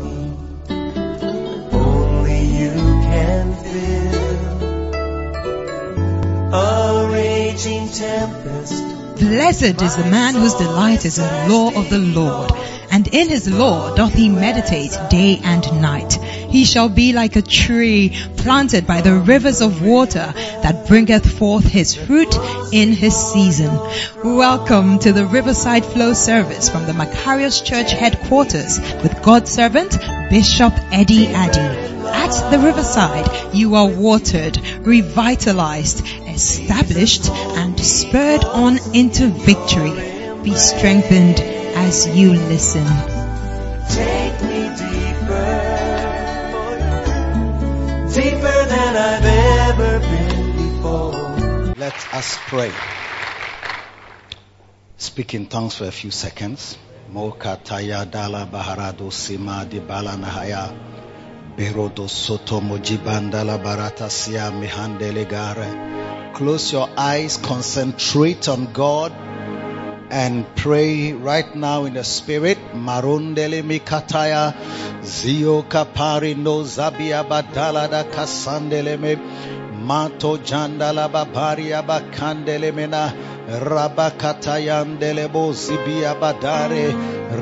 me. Only you can fill a raging tempest. Blessed is the man whose delight is in the law of the Lord, and in his law doth he meditate day and night. He shall be like a tree planted by the rivers of water that bringeth forth his fruit in his season. Welcome to the Riverside Flow service from the Macarius Church headquarters with God's servant Bishop Eddie Addy. At the Riverside, you are watered, revitalized, established, and spurred on into victory. Be strengthened as you listen. Than I've ever been before. Let us pray. Speak in tongues for a few seconds. Mokataya dala baharado sima di balanahaya. Berodo soto mojibandala barata sia mihandele gare. Close your eyes, concentrate on God and pray right now in the spirit. Marundele mikataya zio kapari no zabia badala da kasandele me mato jandala babaria bakandele mena rabakatayandele bo zibia badare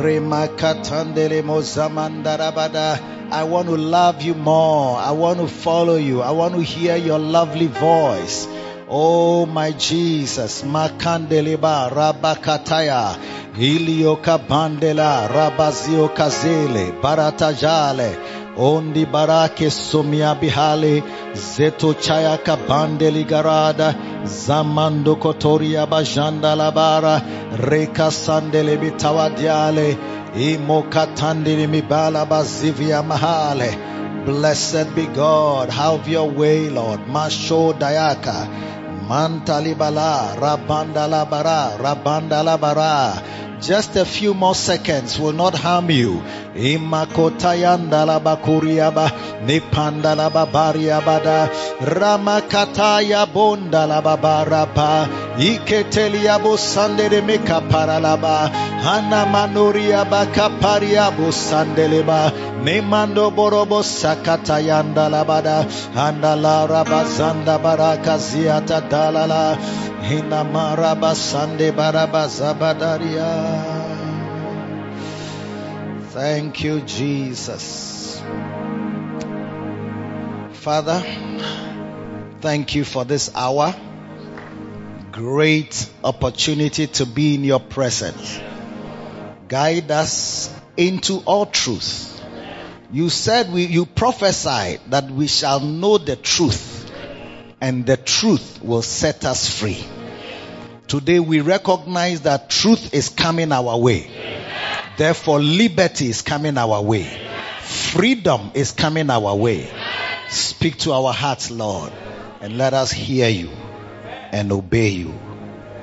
remakatandele mo zamandara I want to love you more. I want to follow you. I want to hear your lovely voice. Oh my Jesus, Makandeleba Rabakataya, Ilioka Bandela, Rabazio Kazele, Baratajale, Ondi Barake Somia Bihale, Zeto Chayaka Bandeli Garada, Zamando Kotoria Bajanda Labara, Reka Sandele Bitawadiale, Imokatandili Mibala Bazivia Mahale. Blessed be God. Have your way, Lord. Masho Dayaka. Mantalibala, Rabandala Bara, Rabandala Bara. Just a few more seconds will not harm you. Imakotayandala Bakuriaba, Nipandala Babariabada, Ramakataya Bondala Babaraba, Iketeliabo Sandele Meka Paralaba, Hana Manuria Bakapariabo Sandeleba, Nemando Borobo Sakatayanda Labada, Andala Rabazanda Thank you, Jesus. Father, thank you for this hour. Great opportunity to be in your presence. Guide us into all truth. You said we, you prophesied that we shall know the truth and the truth will set us free. Today we recognize that truth is coming our way. Therefore liberty is coming our way. Freedom is coming our way. Speak to our hearts, Lord, and let us hear you and obey you.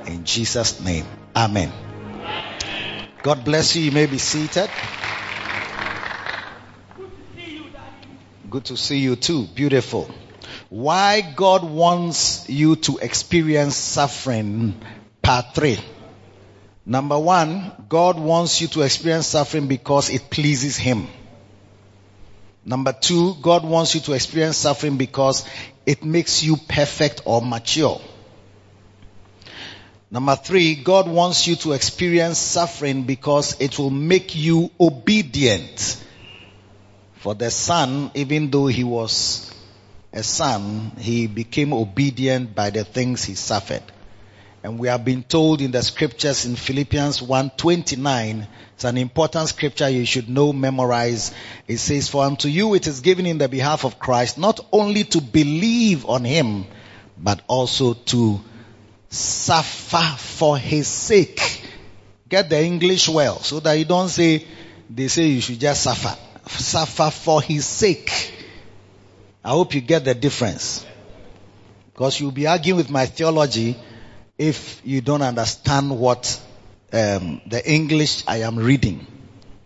In Jesus' name, Amen. God bless you. You may be seated. Good to see you Good to see you too. Beautiful. Why God wants you to experience suffering, part three. Number one, God wants you to experience suffering because it pleases Him. Number two, God wants you to experience suffering because it makes you perfect or mature. Number three, God wants you to experience suffering because it will make you obedient. For the son, even though he was a son, he became obedient by the things he suffered. And we have been told in the scriptures in Philippians 1:29, it's an important scripture you should know, memorize. It says, For unto you it is given in the behalf of Christ, not only to believe on him, but also to suffer for his sake. Get the English well, so that you don't say, they say you should just suffer. Suffer for his sake. I hope you get the difference. Because you'll be arguing with my theology if you don't understand what um, the English I am reading.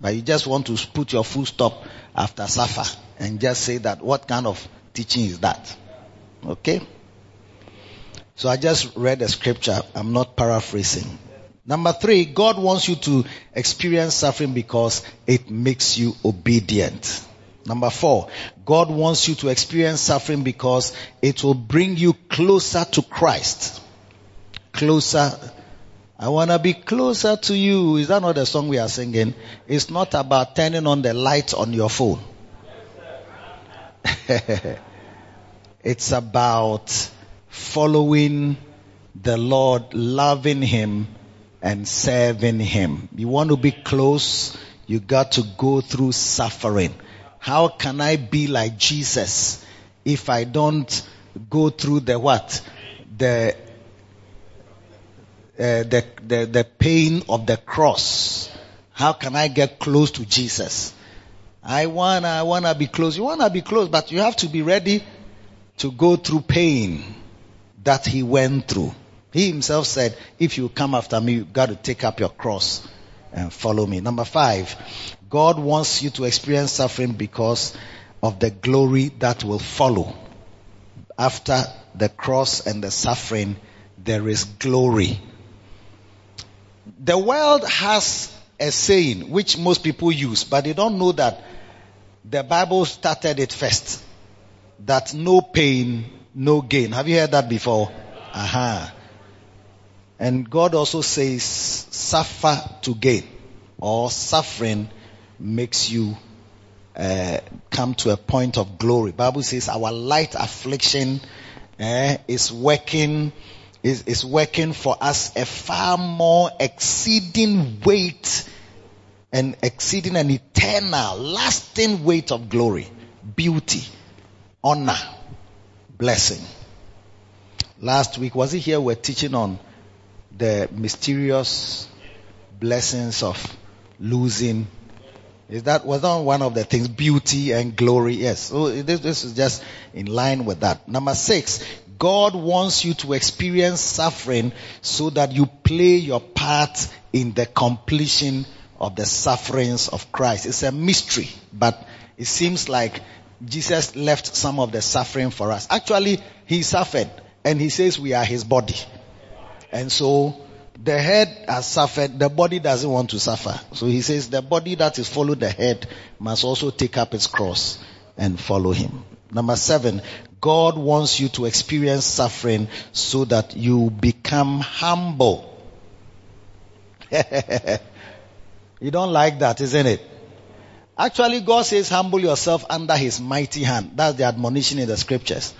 But you just want to put your full stop after suffer and just say that what kind of teaching is that? Okay? So I just read the scripture. I'm not paraphrasing. Number three, God wants you to experience suffering because it makes you obedient. Number four, God wants you to experience suffering because it will bring you closer to Christ. Closer. I want to be closer to you. Is that not the song we are singing? It's not about turning on the lights on your phone. it's about following the Lord, loving Him, and serving Him. You want to be close, you got to go through suffering. How can I be like Jesus if I don't go through the what? The, uh, the, the, the pain of the cross. How can I get close to Jesus? I wanna, I wanna be close. You wanna be close, but you have to be ready to go through pain that he went through. He himself said, if you come after me, you got to take up your cross and follow me. Number five, God wants you to experience suffering because of the glory that will follow. After the cross and the suffering, there is glory. The world has a saying which most people use, but they don't know that the Bible started it first. That no pain, no gain. Have you heard that before? Aha. And God also says, suffer to gain, or suffering makes you uh, come to a point of glory. Bible says our light affliction uh, is working is, is working for us a far more exceeding weight and exceeding an eternal, lasting weight of glory, beauty, honor, blessing. Last week, was he here? We're teaching on the mysterious blessings of losing. Is that was that one of the things? Beauty and glory. Yes. So this, this is just in line with that. Number six, God wants you to experience suffering so that you play your part in the completion of the sufferings of Christ. It's a mystery, but it seems like Jesus left some of the suffering for us. Actually, he suffered and he says we are his body. And so the head has suffered, the body doesn't want to suffer. So he says the body that is followed the head must also take up its cross and follow him. Number seven, God wants you to experience suffering so that you become humble. you don't like that, isn't it? Actually, God says humble yourself under his mighty hand. That's the admonition in the scriptures.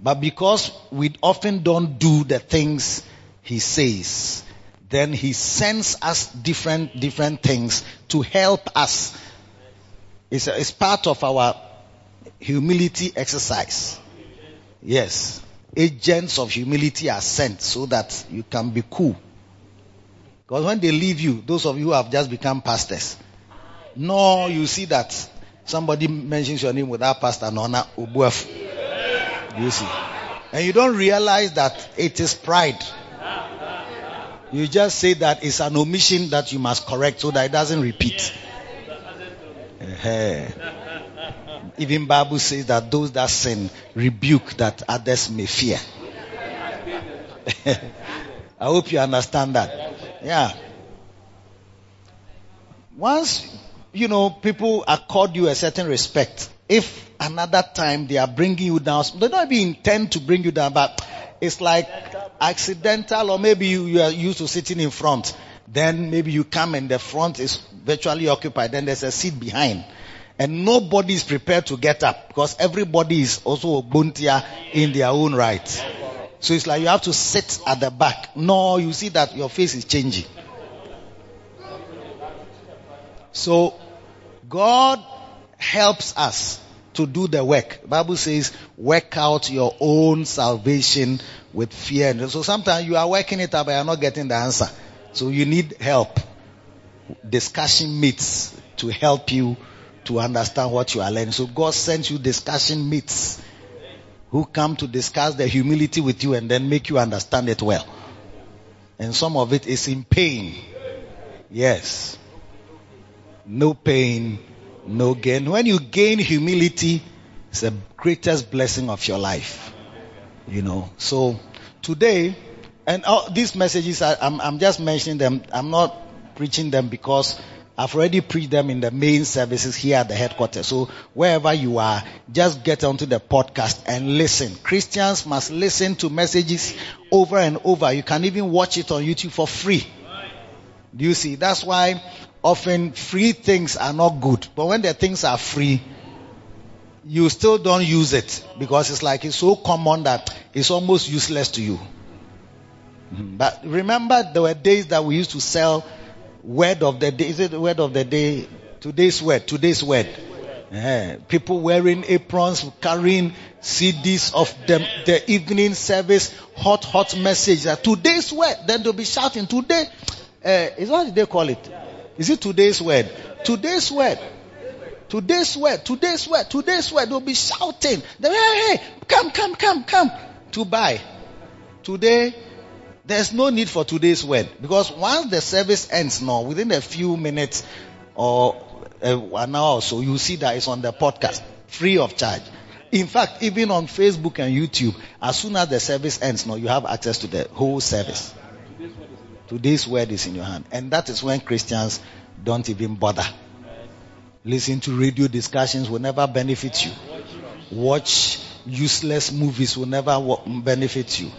But because we often don't do the things he says, then he sends us different, different things to help us. It's, it's part of our humility exercise. Yes. Agents of humility are sent so that you can be cool. Because when they leave you, those of you who have just become pastors, no, you see that somebody mentions your name without pastor Nona Ubuafu. You see. And you don't realize that it is pride. You just say that it's an omission that you must correct so that it doesn't repeat. Uh-huh. Even Bible says that those that sin rebuke that others may fear. I hope you understand that. Yeah. Once, you know, people accord you a certain respect, if another time they are bringing you down, they don't even intend to bring you down, but it's like accidental or maybe you, you are used to sitting in front. Then maybe you come and the front is virtually occupied. Then there's a seat behind. And nobody is prepared to get up because everybody is also a buntia in their own right. So it's like you have to sit at the back. No, you see that your face is changing. So God helps us to do the work. Bible says, work out your own salvation with fear. So sometimes you are working it up, but you're not getting the answer. So you need help. Discussion meets to help you to understand what you are learning. So God sends you discussion meets who come to discuss the humility with you and then make you understand it well. And some of it is in pain. Yes. No pain, no gain. When you gain humility, it's the greatest blessing of your life. You know. So today, And all these messages, I, I'm just mentioning them. I'm not preaching them because I've already preached them in the main services here at the headquarters. So wherever you are, just get onto the podcast and listen. Christians must listen to messages over and over. You can even watch it on YouTube for free. Do you see? That's why often free things are not good. But when the things are free, you still don't use it because it's like it's so common that it's almost useless to you. Mhm. But remember, there were days that we used to sell word of the day. Is it word of the day? Today's word. Today's word. Eh, people wearing aprons, carrying CDs of the, the evening service, hot, hot message. That today's word. Then they'll be shouting, today, uh, is what they call it? Is it today's word? Today's word. Today's word, today's word, today's word. They'll be shouting. Hey, hey, come, come, come, come to buy. Today, there's no need for today's word because once the service ends now, within a few minutes or uh, an hour or so, you see that it's on the podcast, free of charge. In fact, even on Facebook and YouTube, as soon as the service ends now, you have access to the whole service. Today's word is in your hand. And that is when Christians don't even bother. Listen to radio discussions will never benefit you. Watch useless movies will never benefit you.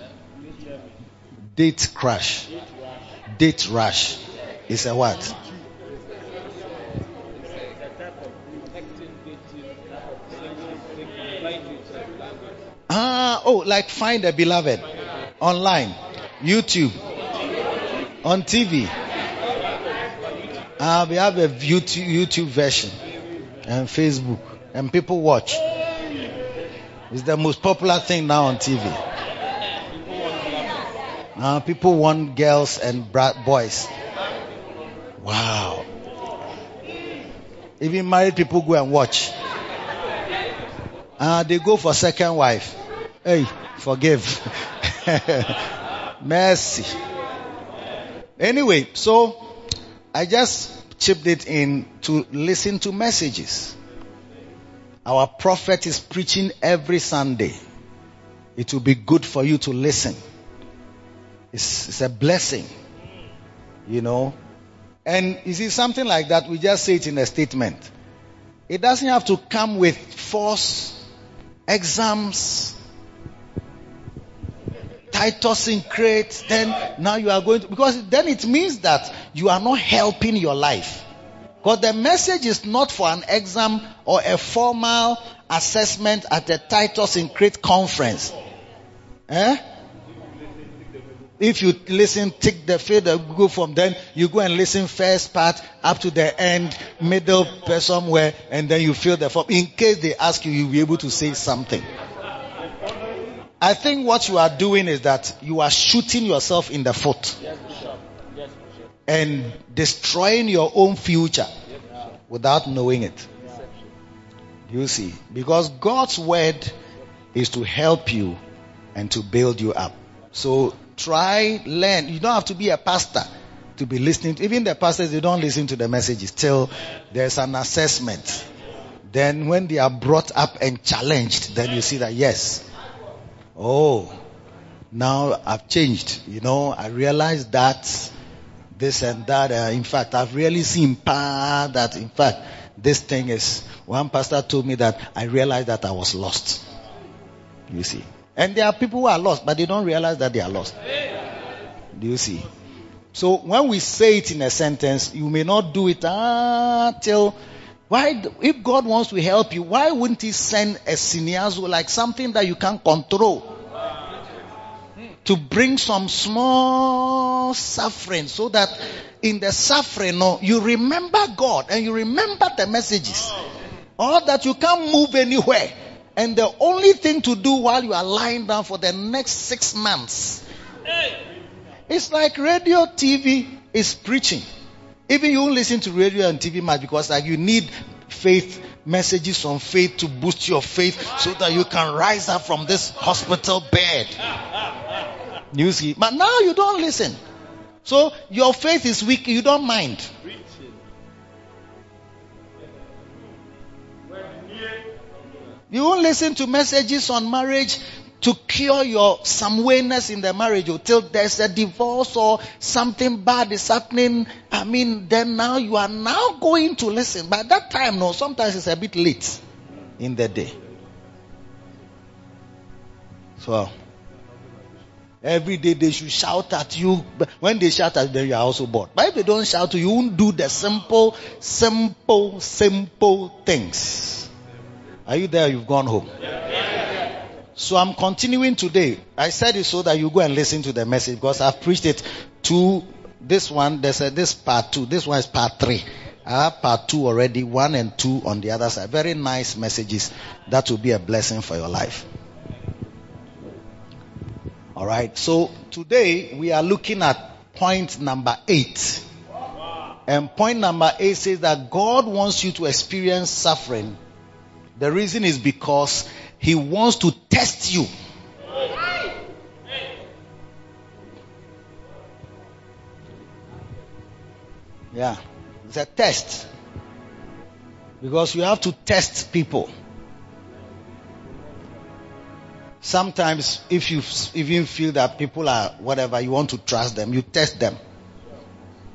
Date crash. Date rush is a what? Ah, oh, like find a beloved online, YouTube, on TV. Ah, we have a YouTube, YouTube version and Facebook, and people watch. It's the most popular thing now on TV. Uh, people want girls and boys. Wow. Even married people go and watch. Uh, they go for second wife. Hey, forgive. Mercy. Anyway, so I just chipped it in to listen to messages. Our prophet is preaching every Sunday. It will be good for you to listen. It's, it's a blessing. You know. And you see, something like that, we just say it in a statement. It doesn't have to come with force, exams, Titus in crate, then now you are going to, because then it means that you are not helping your life. Because the message is not for an exam or a formal assessment at the Titus in crate conference. Eh? If you listen, take the faith that go from then, you go and listen first part up to the end, middle somewhere, and then you fill the form. In case they ask you, you'll be able to say something. I think what you are doing is that you are shooting yourself in the foot and destroying your own future without knowing it. You see, because God's word is to help you and to build you up. So try, learn. You don't have to be a pastor to be listening. Even the pastors, they don't listen to the messages till there's an assessment. Then when they are brought up and challenged, then you see that yes, oh, now I've changed. You know, I realized that this and that. Uh, in fact, I've really seen pa that. In fact, this thing is. One pastor told me that I realized that I was lost. You see, and there are people who are lost, but they don't realize that they are lost. Do you see? So when we say it in a sentence, you may not do it until why, if God wants to help you, why wouldn't He send a siniazo like something that you can control? To bring some small suffering so that in the suffering, no, you remember God and you remember the messages. Or that you can't move anywhere. And the only thing to do while you are lying down for the next six months. It's like radio, TV is preaching. Even you listen to radio and TV much because like you need faith messages on faith to boost your faith so that you can rise up from this hospital bed. See, but now you don't listen. So your faith is weak, you don't mind. You won't listen to messages on marriage, to cure your some wayness in the marriage until there's a divorce or something bad is happening. I mean, then now you are now going to listen. By that time, no, sometimes it's a bit late in the day. So every day they should shout at you. But when they shout at you, then you are also bored. But if they don't shout, to you won't do the simple, simple, simple things. Are you there? You've gone home. So I'm continuing today. I said it so that you go and listen to the message because I've preached it to this one. There's this part two. This one is part three. I have part two already, one and two on the other side. Very nice messages that will be a blessing for your life. All right. So today we are looking at point number eight. And point number eight says that God wants you to experience suffering. The reason is because He wants to test you. Yeah. It's a test. Because you have to test people. Sometimes, if you you feel that people are whatever, you want to trust them, you test them.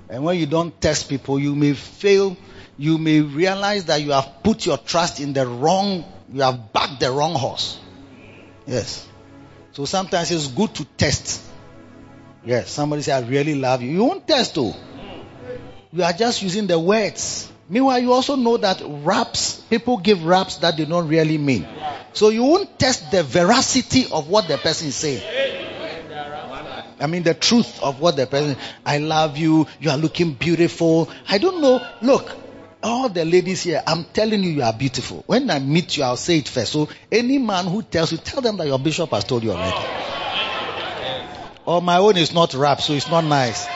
And when you don't test people, you may fail. You may realize that you have put your trust in the wrong, you have backed the wrong horse. Yes. So sometimes it's good to test. Yes. Somebody say, I really love you. You won't test though. You are just using the words. Meanwhile, you also know that raps, people give raps that they don't really mean. So you won't test the veracity of what the person is saying. I mean, the truth of what the person, I love you, you are looking beautiful. I don't know. Look, all the ladies here, I'm telling you, you are beautiful. When I meet you, I'll say it first. So any man who tells you, tell them that your bishop has told you already. Or my own is not rap, so it's not nice.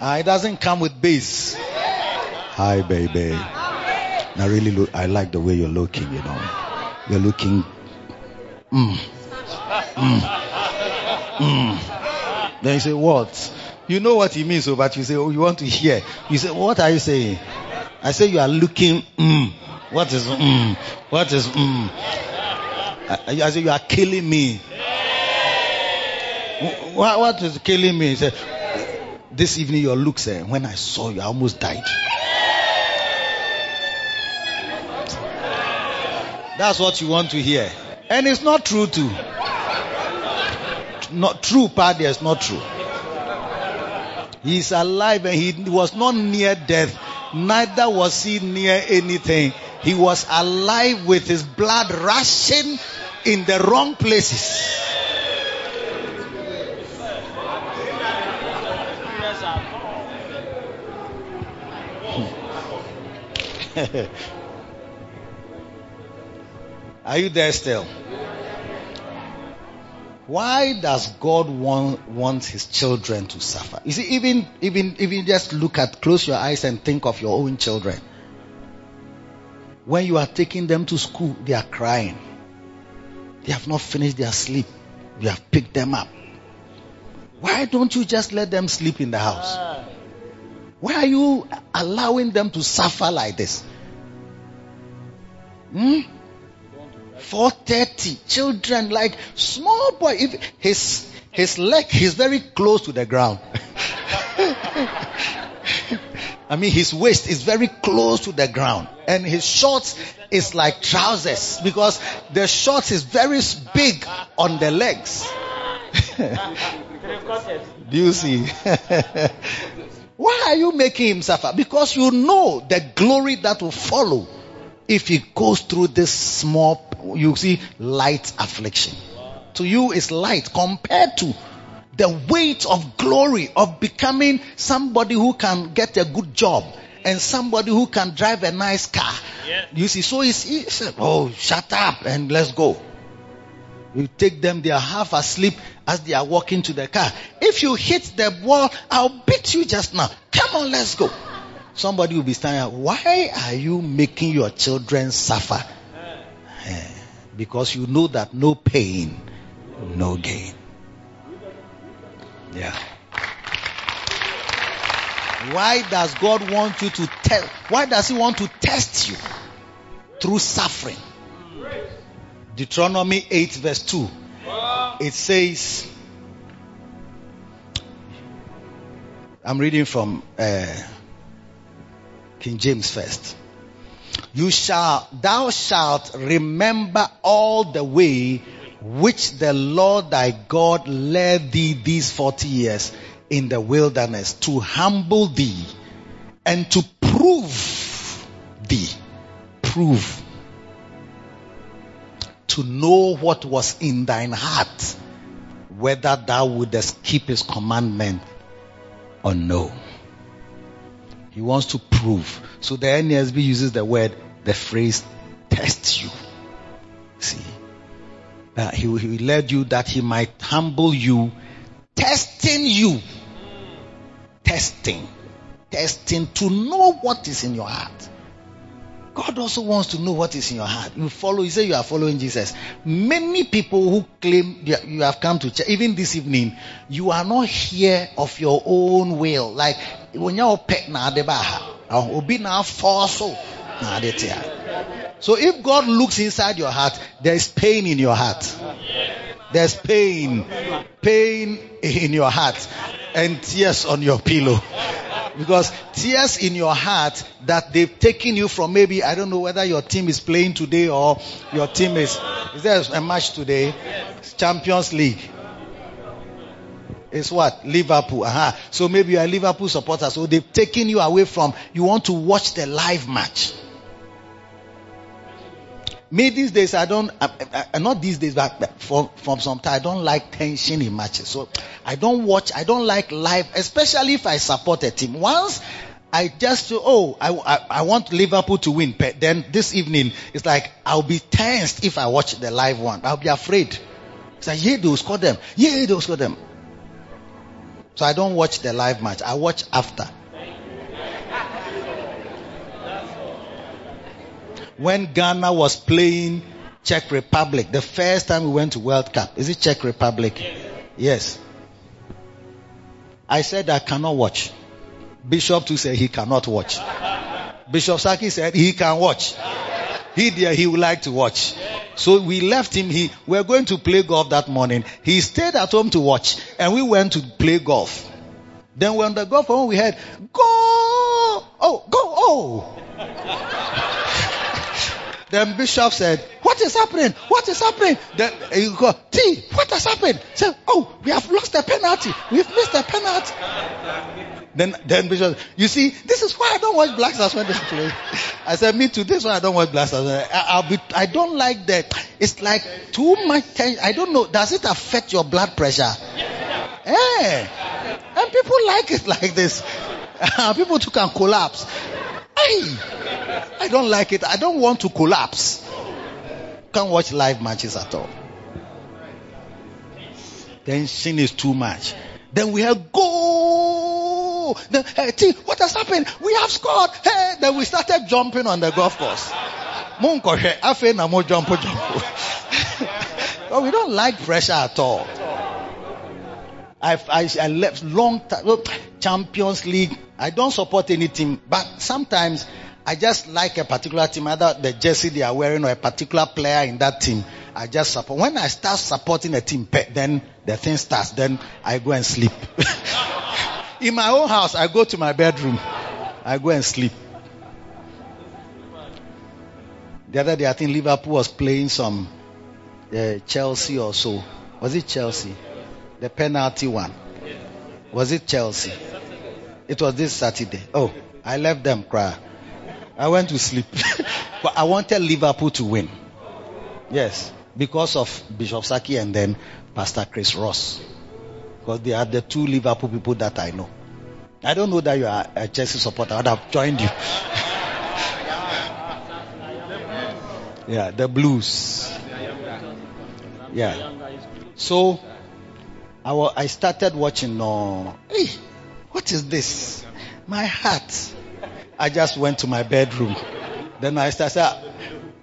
Uh, it doesn't come with bass. Hi, baby. I really look, I like the way you're looking, you know. You're looking, mm, mm, mm. Then you say, what? You know what he means, so, but you say, oh, you want to hear. You say, what are you saying? I say, you are looking, mm. What is, mm? What is, mm? I, I say, you are killing me. What, what is killing me? He said, this evening your looks, eh, when I saw you, I almost died. That's what you want to hear. And it's not true too. Not true, Paddy, it's not true. He's alive and he was not near death. Neither was he near anything. He was alive with his blood rushing in the wrong places. Are you there still? Why does God want, want his children to suffer? You see, even, even, even just look at, close your eyes and think of your own children. When you are taking them to school, they are crying. They have not finished their sleep. You have picked them up. Why don't you just let them sleep in the house? Why are you allowing them to suffer like this? Hmm? 430 children like small boy. If his his leg is very close to the ground. I mean his waist is very close to the ground. And his shorts is like trousers because the shorts is very big on the legs. Do you see? Why are you making him suffer? Because you know the glory that will follow if he goes through this small you see light affliction. To you is light compared to the weight of glory of becoming somebody who can get a good job and somebody who can drive a nice car. Yeah. You see, so it's, it's oh, shut up and let's go. You take them, they are half asleep as they are walking to the car. If you hit the wall, I'll beat you just now. Come on, let's go. Somebody will be standing. Why are you making your children suffer? Yeah because you know that no pain, no gain. Yeah. Why does God want you to test? Why does He want to test you through suffering? Deuteronomy 8 verse 2. It says, I'm reading from uh, King James first. You shall, thou shalt remember all the way which the Lord thy God led thee these 40 years in the wilderness to humble thee and to prove thee. Prove. To know what was in thine heart, whether thou wouldest keep his commandment or no. He wants to prove. So the NASB uses the word, the phrase, test you. See? That he, he led you that he might humble you, testing you. Testing. Testing to know what is in your heart. God also wants to know what is in your heart. You follow, you say you are following Jesus. Many people who claim you have come to church, even this evening, you are not here of your own will. Like, you're pet na adebaha, obi na force na So if God looks inside your heart, there is pain in your heart. There's pain, pain in your heart, and tears on your pillow. Because tears in your heart that they've taken you from maybe, I don't know whether your team is playing today or your team is, is there a match today? Champions League. It's what? Liverpool. Uh-huh. So maybe you are Liverpool supporter. So they've taken you away from, you want to watch the live match. Me these days, I don't, uh, uh not these days, but from, from some time, I don't like tension in matches. So I don't watch, I don't like live, especially if I support a team. Once I just, oh, I, I, I want Liverpool to win. but Then this evening, it's like, I'll be tensed if I watch the live one. I'll be afraid. It's like, yeah, they'll score them. Yeah, they'll score them. So I don't watch the live match. I watch after. when Ghana was playing Czech Republic, the first time we went to World Cup. Is it Czech Republic? Yes. I said I cannot watch. Bishop too said he cannot watch. Bishop Saki said he can watch. He there he would like to watch. So we left him. He we were going to play golf that morning. He stayed at home to watch, and we went to play golf. Then when the golf home, we had go, oh, go, oh. Then Bishop said, What is happening? What is happening? Then he go, T, what has happened? Say, Oh, we have lost the penalty. We've missed the penalty. Then, then Bishop, you see, this is why I don't watch Black Stars when they play. I said, me too. This is why I don't watch Black Stars. I, will be, I don't like that. It's like too much tension. I don't know. Does it affect your blood pressure? Eh. And people like it like this. people too can collapse. Hey, I don't like it. I don't want to collapse. Can't watch live matches at all. Tension is too much. Then we have go. Then, hey, T, what has happened? We have scored. Hey, then we started jumping on the golf course. but we don't like pressure at all. I, I, I left long time. Champions League. I don't support any team, but sometimes I just like a particular team, either the jersey they are wearing or a particular player in that team. I just support. When I start supporting a team, then the thing starts. Then I go and sleep. in my own house, I go to my bedroom. I go and sleep. The other day, I think Liverpool was playing some uh, Chelsea or so. Was it Chelsea? The penalty one. Was it Chelsea? It was this Saturday. Oh, I left them cry. I went to sleep. but I wanted Liverpool to win. Yes. Because of Bishop Saki and then Pastor Chris Ross. Because they are the two Liverpool people that I know. I don't know that you are a Chelsea supporter. I would have joined you. yeah, the blues. Yeah. So I, I started watching. Uh, hey, what is this? My heart. I just went to my bedroom. Then I started.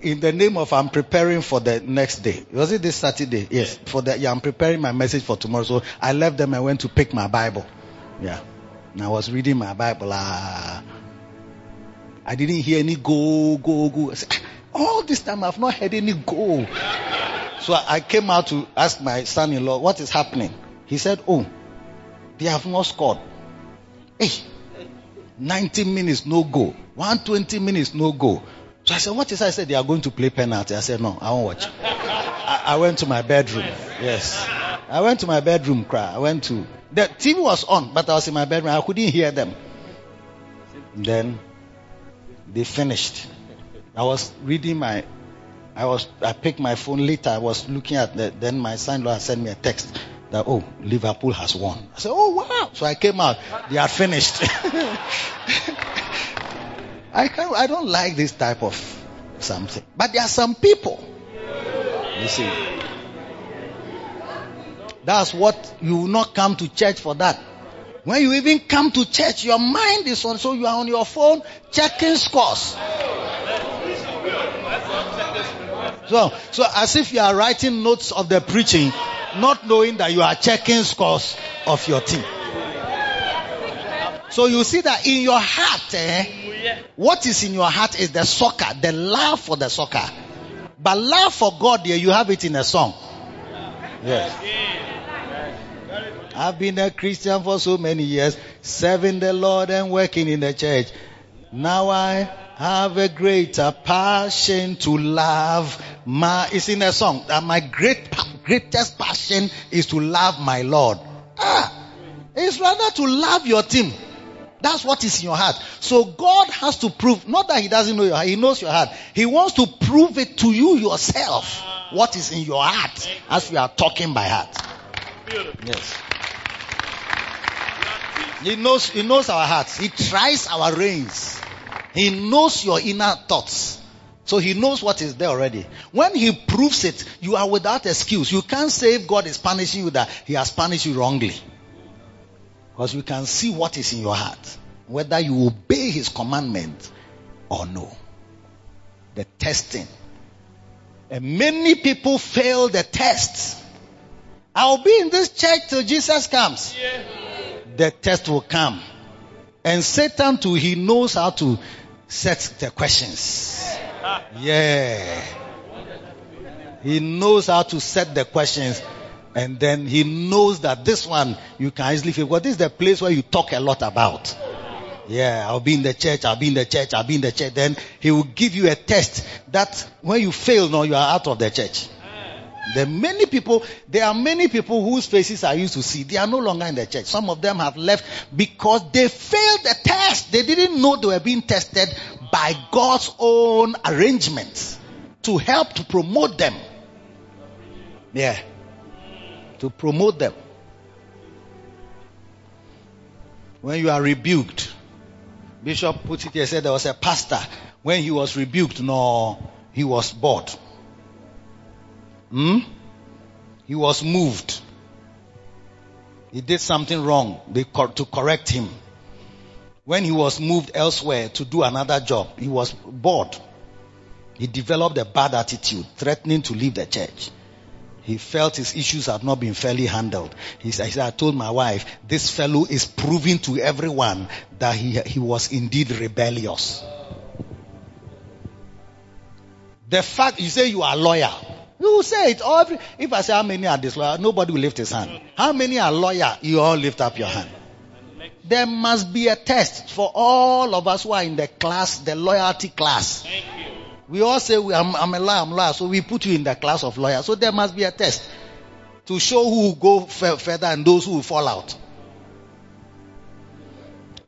In the name of I'm preparing for the next day. Was it this Saturday? Yes. For the yeah, I'm preparing my message for tomorrow. So I left them and went to pick my Bible. Yeah. And I was reading my Bible. Ah. I didn't hear any go, go, go. Said, ah, all this time I've not heard any go. So I came out to ask my son-in-law what is happening. He said, "Oh, they have not scored. Hey, 90 minutes no go. 120 minutes no go. So I said, what is that? I said, they are going to play penalty. I said, no, I won't watch. I, I went to my bedroom. Yes. I went to my bedroom, cry. I went to, the TV was on, but I was in my bedroom. I couldn't hear them. Then they finished. I was reading my, I was, I picked my phone later. I was looking at the, then my son-in-law sent me a text that, oh, Liverpool has won. I said, oh, wow. So I came out. They had finished. I can't, I don't like this type of something. But there are some people. You see. That's what you will not come to church for that. When you even come to church, your mind is on, so you are on your phone checking scores. So, so as if you are writing notes of the preaching, not knowing that you are checking scores of your team. So you see that in your heart, eh, what is in your heart is the soccer, the love for the soccer. But love for God, there you have it in a song. Yes. I've been a Christian for so many years, serving the Lord and working in the church. Now I have a greater passion to love my, it's in a song that my great, greatest passion is to love my Lord. Ah, it's rather to love your team. That's what is in your heart. So God has to prove, not that He doesn't know your heart, He knows your heart. He wants to prove it to you yourself, what is in your heart, as we are talking by heart. Yes. He knows, He knows our hearts. He tries our reins. He knows your inner thoughts. So he knows what is there already. When he proves it, you are without excuse. You can't say if God is punishing you that he has punished you wrongly. Because you can see what is in your heart. Whether you obey his commandment or no. The testing. And many people fail the test. I'll be in this church till Jesus comes. The test will come. And Satan too, he knows how to set the questions. Yeah. He knows how to set the questions. And then he knows that this one you can easily feel. Because this is the place where you talk a lot about. Yeah, I'll be in the church, I'll be in the church, I'll be in the church. Then he will give you a test that when you fail, no, you are out of the church. There are many people, there are many people whose faces I used to see. They are no longer in the church. Some of them have left because they failed the test. They didn't know they were being tested by God's own arrangements to help to promote them. Yeah. To promote them. When you are rebuked, Bishop put it here, said there was a pastor. When he was rebuked, no, he was bored. Hmm? He was moved. He did something wrong to correct him. When he was moved elsewhere to do another job, he was bored. He developed a bad attitude, threatening to leave the church. He felt his issues had not been fairly handled. He said, I told my wife, this fellow is proving to everyone that he, he was indeed rebellious. The fact you say you are lawyer, you will say it. Oh, every, if I say how many are disloyal, nobody will lift his hand. How many are lawyer? You all lift up your hand. There must be a test for all of us who are in the class, the loyalty class. We all say we, I'm, I'm a lawyer, I'm a lawyer, so we put you in the class of lawyers. So there must be a test to show who will go f- further and those who will fall out.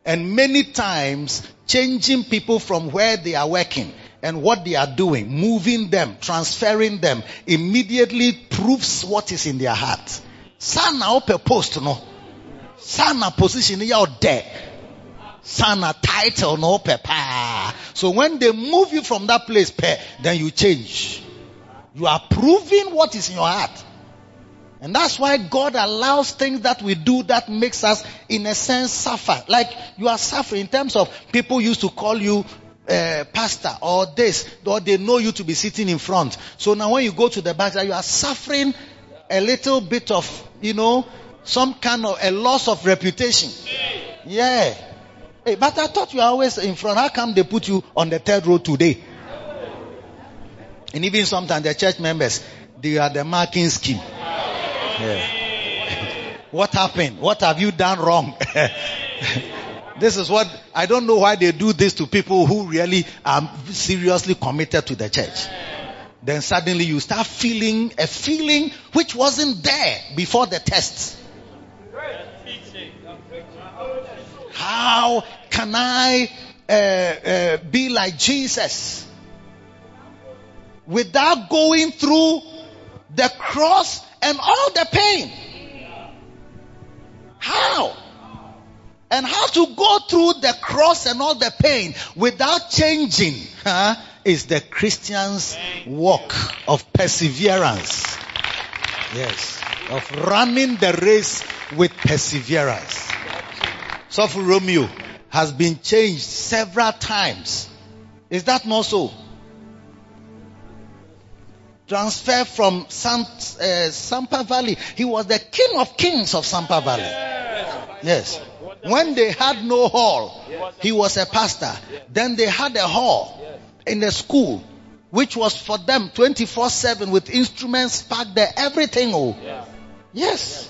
And many times, changing people from where they are working and what they are doing, moving them, transferring them, immediately proves what is in their heart. Sana open post no. Sana position out there. Sana title no papa. So when they move you from that place, pe, then you change. You are proving what is in your heart. And that's why God allows things that we do that makes us, in a sense, suffer. Like you are suffering in terms of people used to call you uh, pastor or this, or they know you to be sitting in front. So now when you go to the back, you are suffering a little bit of, you know, some kind of a loss of reputation. Yeah. Hey, but I thought you were always in front. How come they put you on the third row today? And even sometimes the church members, They are the marking scheme. Yeah. what happened? What have you done wrong? this is what I don't know why they do this to people who really are seriously committed to the church. Then suddenly you start feeling a feeling which wasn't there before the test. How can I uh, uh, be like Jesus without going through the cross and all the pain? How? And how to go through the cross and all the pain without changing huh, is the Christian's walk of perseverance. Yes. Of running the race with perseverance. So for Romeo has been changed several times. Is that not so? Transfer from uh, Sampa Valley. He was the king of kings of Sampa Valley. Yes. When they had no hall, he was a pastor. Then they had a hall in the school, which was for them 24-7 with instruments packed there, everything. Oh. Yes.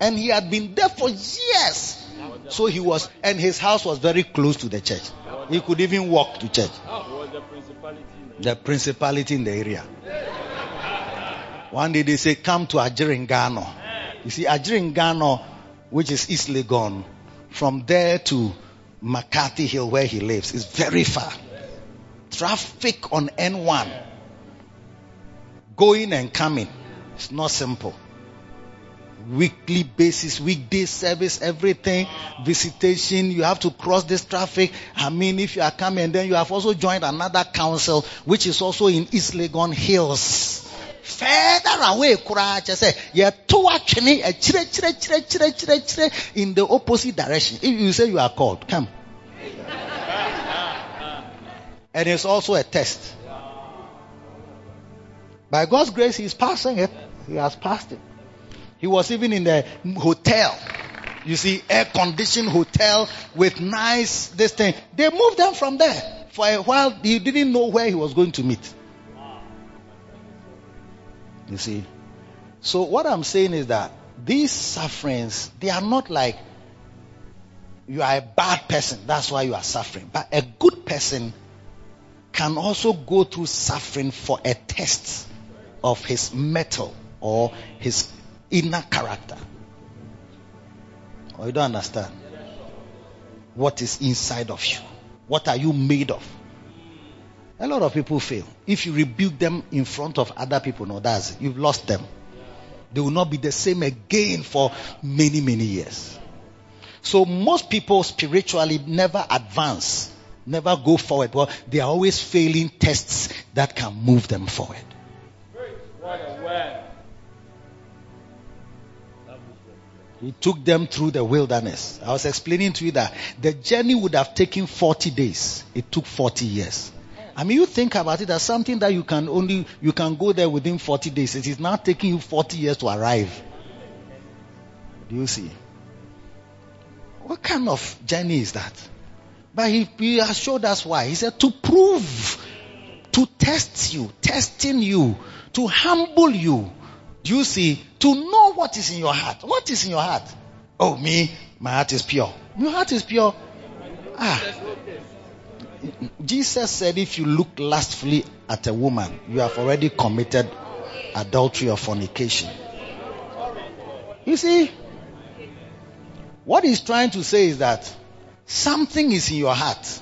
And he had been there for years. So he was, and his house was very close to the church. He could even walk to church. The principality in the area. One day they say, come to Ajiringano. You see, Ajiringano, which is East Legon, from there to McCarthy Hill where he lives is very far. Traffic on N1, going and coming, it's not simple weekly basis, weekday service, everything, visitation. You have to cross this traffic. I mean, if you are coming, then you have also joined another council, which is also in East Legon Hills. Further away, say, in the opposite direction. If you say you are called, come. And it's also a test. By God's grace, He's passing it. He has passed it. He was even in the hotel. You see, air conditioned hotel with nice, this thing. They moved them from there. For a while, he didn't know where he was going to meet. You see. So what I'm saying is that these sufferings, they are not like you are a bad person. That's why you are suffering. But a good person can also go through suffering for a test of his mettle or his inner character. Or you don't understand? What is inside of you? What are you made of? A lot of people fail. If you rebuke them in front of other people, no, that's it. You've lost them. They will not be the same again for many, many years. So most people spiritually never advance, never go forward. Well, they are always failing tests that can move them forward. He took them through the wilderness. I was explaining to you that the journey would have taken 40 days. It took 40 years. I mean, you think about it as something that you can only, you can go there within 40 days. It is now taking you 40 years to arrive. Do you see? What kind of journey is that? But he, he has showed us why. He said to prove, to test you, testing you, to humble you. Do you see? To know what is in your heart. What is in your heart? Oh, me, my heart is pure. Your heart is pure. Ah. Jesus said if you look lustfully at a woman, you have already committed adultery or fornication. You see, what he's trying to say is that something is in your heart.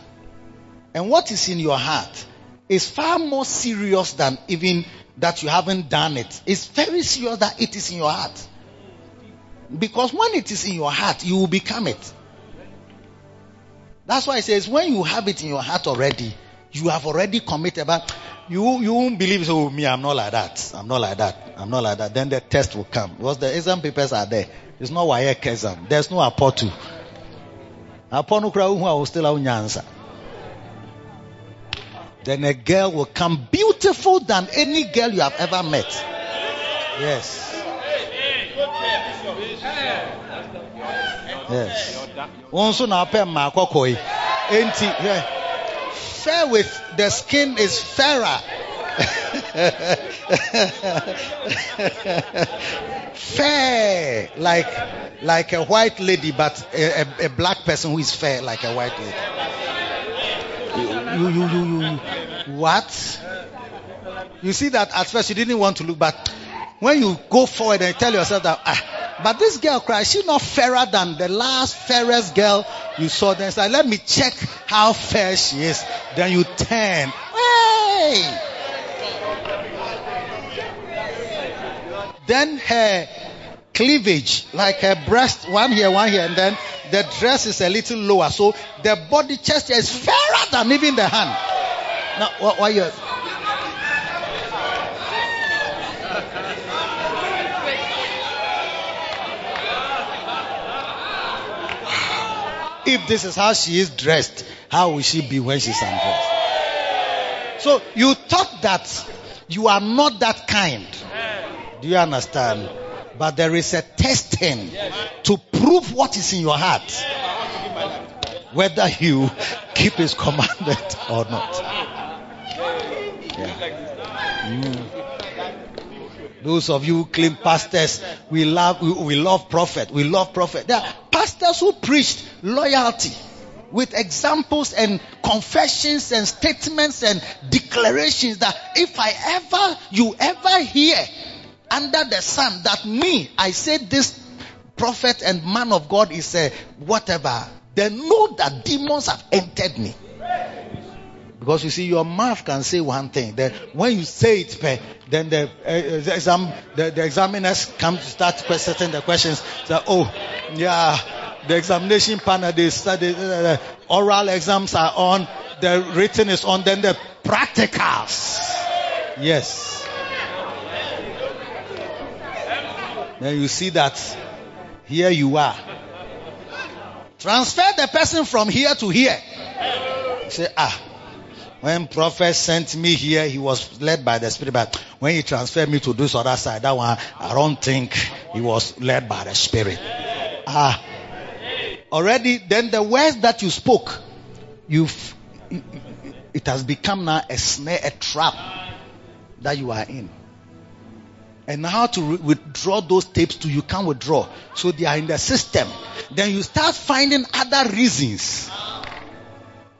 And what is in your heart is far more serious than even that you haven't done it. It's very serious that it is in your heart. Because when it is in your heart, you will become it. That's why it says when you have it in your heart already, you have already committed. But you you won't believe so. Me, I'm not like that. I'm not like that. I'm not like that. Then the test will come because the exam papers are there. It's not why exam. There's no apotu. Aponu kura who will still have answer. Then a girl will come beautiful than any girl you have ever met. Yes. Yes. Also now pay ma kokoi. Enti fair with the skin is fairer. fair, like like a white lady, but a, a, a black person who is fair, like a white lady. You, you, you, you, you, what? You see that at first you didn't want to look, but when you go forward and tell yourself that, ah, but this girl cries, she's not fairer than the last fairest girl you saw. Then it's like, let me check how fair she is. Then you turn. Hey! Then her cleavage, like her breast, one here, one here, and then the dress is a little lower. So the body chest is fairer than even the hand. Now, what, why you? If this is how she is dressed, how will she be when she's undressed? So you thought that you are not that kind. Do you understand? But there is a testing to prove what is in your heart. Whether you keep his commandment or not. Yeah. Mm. Those of you who claim pastors, we love, we, we love prophet, we love prophet. There are pastors who preached loyalty with examples and confessions and statements and declarations that if I ever, you ever hear under the sun that me, I said this prophet and man of God is a whatever, then know that demons have entered me. Because you see, your mouth can say one thing. Then when you say it, then the, uh, the exam, the, the, examiners come to start questioning the questions. So, oh, yeah, the examination panel, they study, uh, oral exams are on, the written is on, then the practicals. Yes. Then you see that here you are. Transfer the person from here to here. Say, ah, when prophet sent me here, he was led by the spirit. But when he transferred me to this other side, that one, I don't think he was led by the spirit. Ah, already, then the words that you spoke, you've, it has become now a snare, a trap that you are in. And how to re- withdraw those tapes to you can't withdraw. So they are in the system. Then you start finding other reasons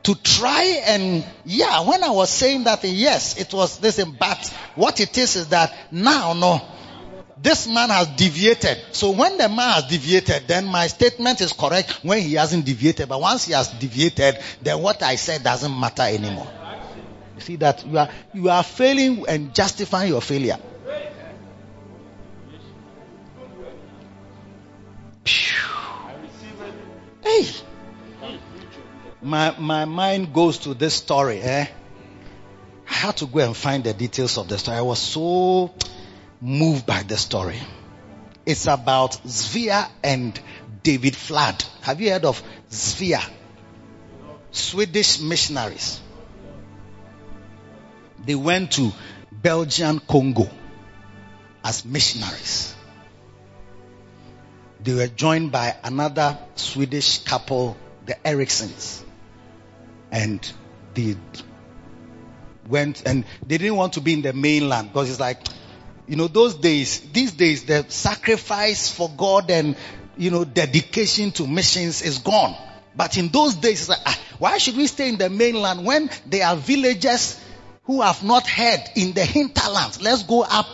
to try and yeah when i was saying that yes it was this but what it is is that now no this man has deviated. So when the man has deviated then my statement is correct when he hasn't deviated. But once he has deviated then what i said doesn't matter anymore. You see that you are you are failing and justifying your failure. Hey my, my mind goes to this story, eh? I had to go and find the details of the story. I was so moved by the story. It's about Svea and David Flood. Have you heard of Svea? Swedish missionaries. They went to Belgian Congo as missionaries. They were joined by another Swedish couple, the Ericsons and they went and they didn't want to be in the mainland because it's like, you know, those days, these days, the sacrifice for God and, you know, dedication to missions is gone. But in those days, it's like, ah, why should we stay in the mainland when there are villagers who have not heard in the hinterlands? Let's go up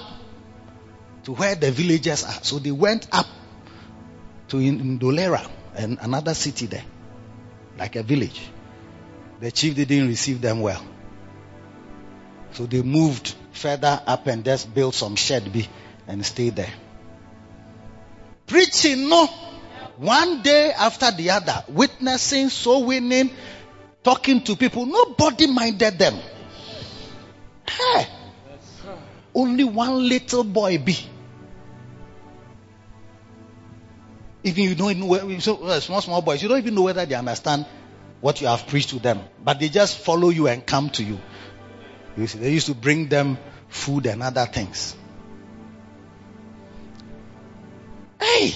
to where the villagers are. So they went up to Ndolera and another city there, like a village the chief didn't receive them well. So they moved further up and just built some shed be and stayed there. Preaching, no. One day after the other, witnessing, so winning, talking to people, nobody minded them. Hey, only one little boy be. Even you don't know, so uh, small small boys, you don't even know whether they understand what you have preached to them. But they just follow you and come to you. you see, they used to bring them food and other things. Hey!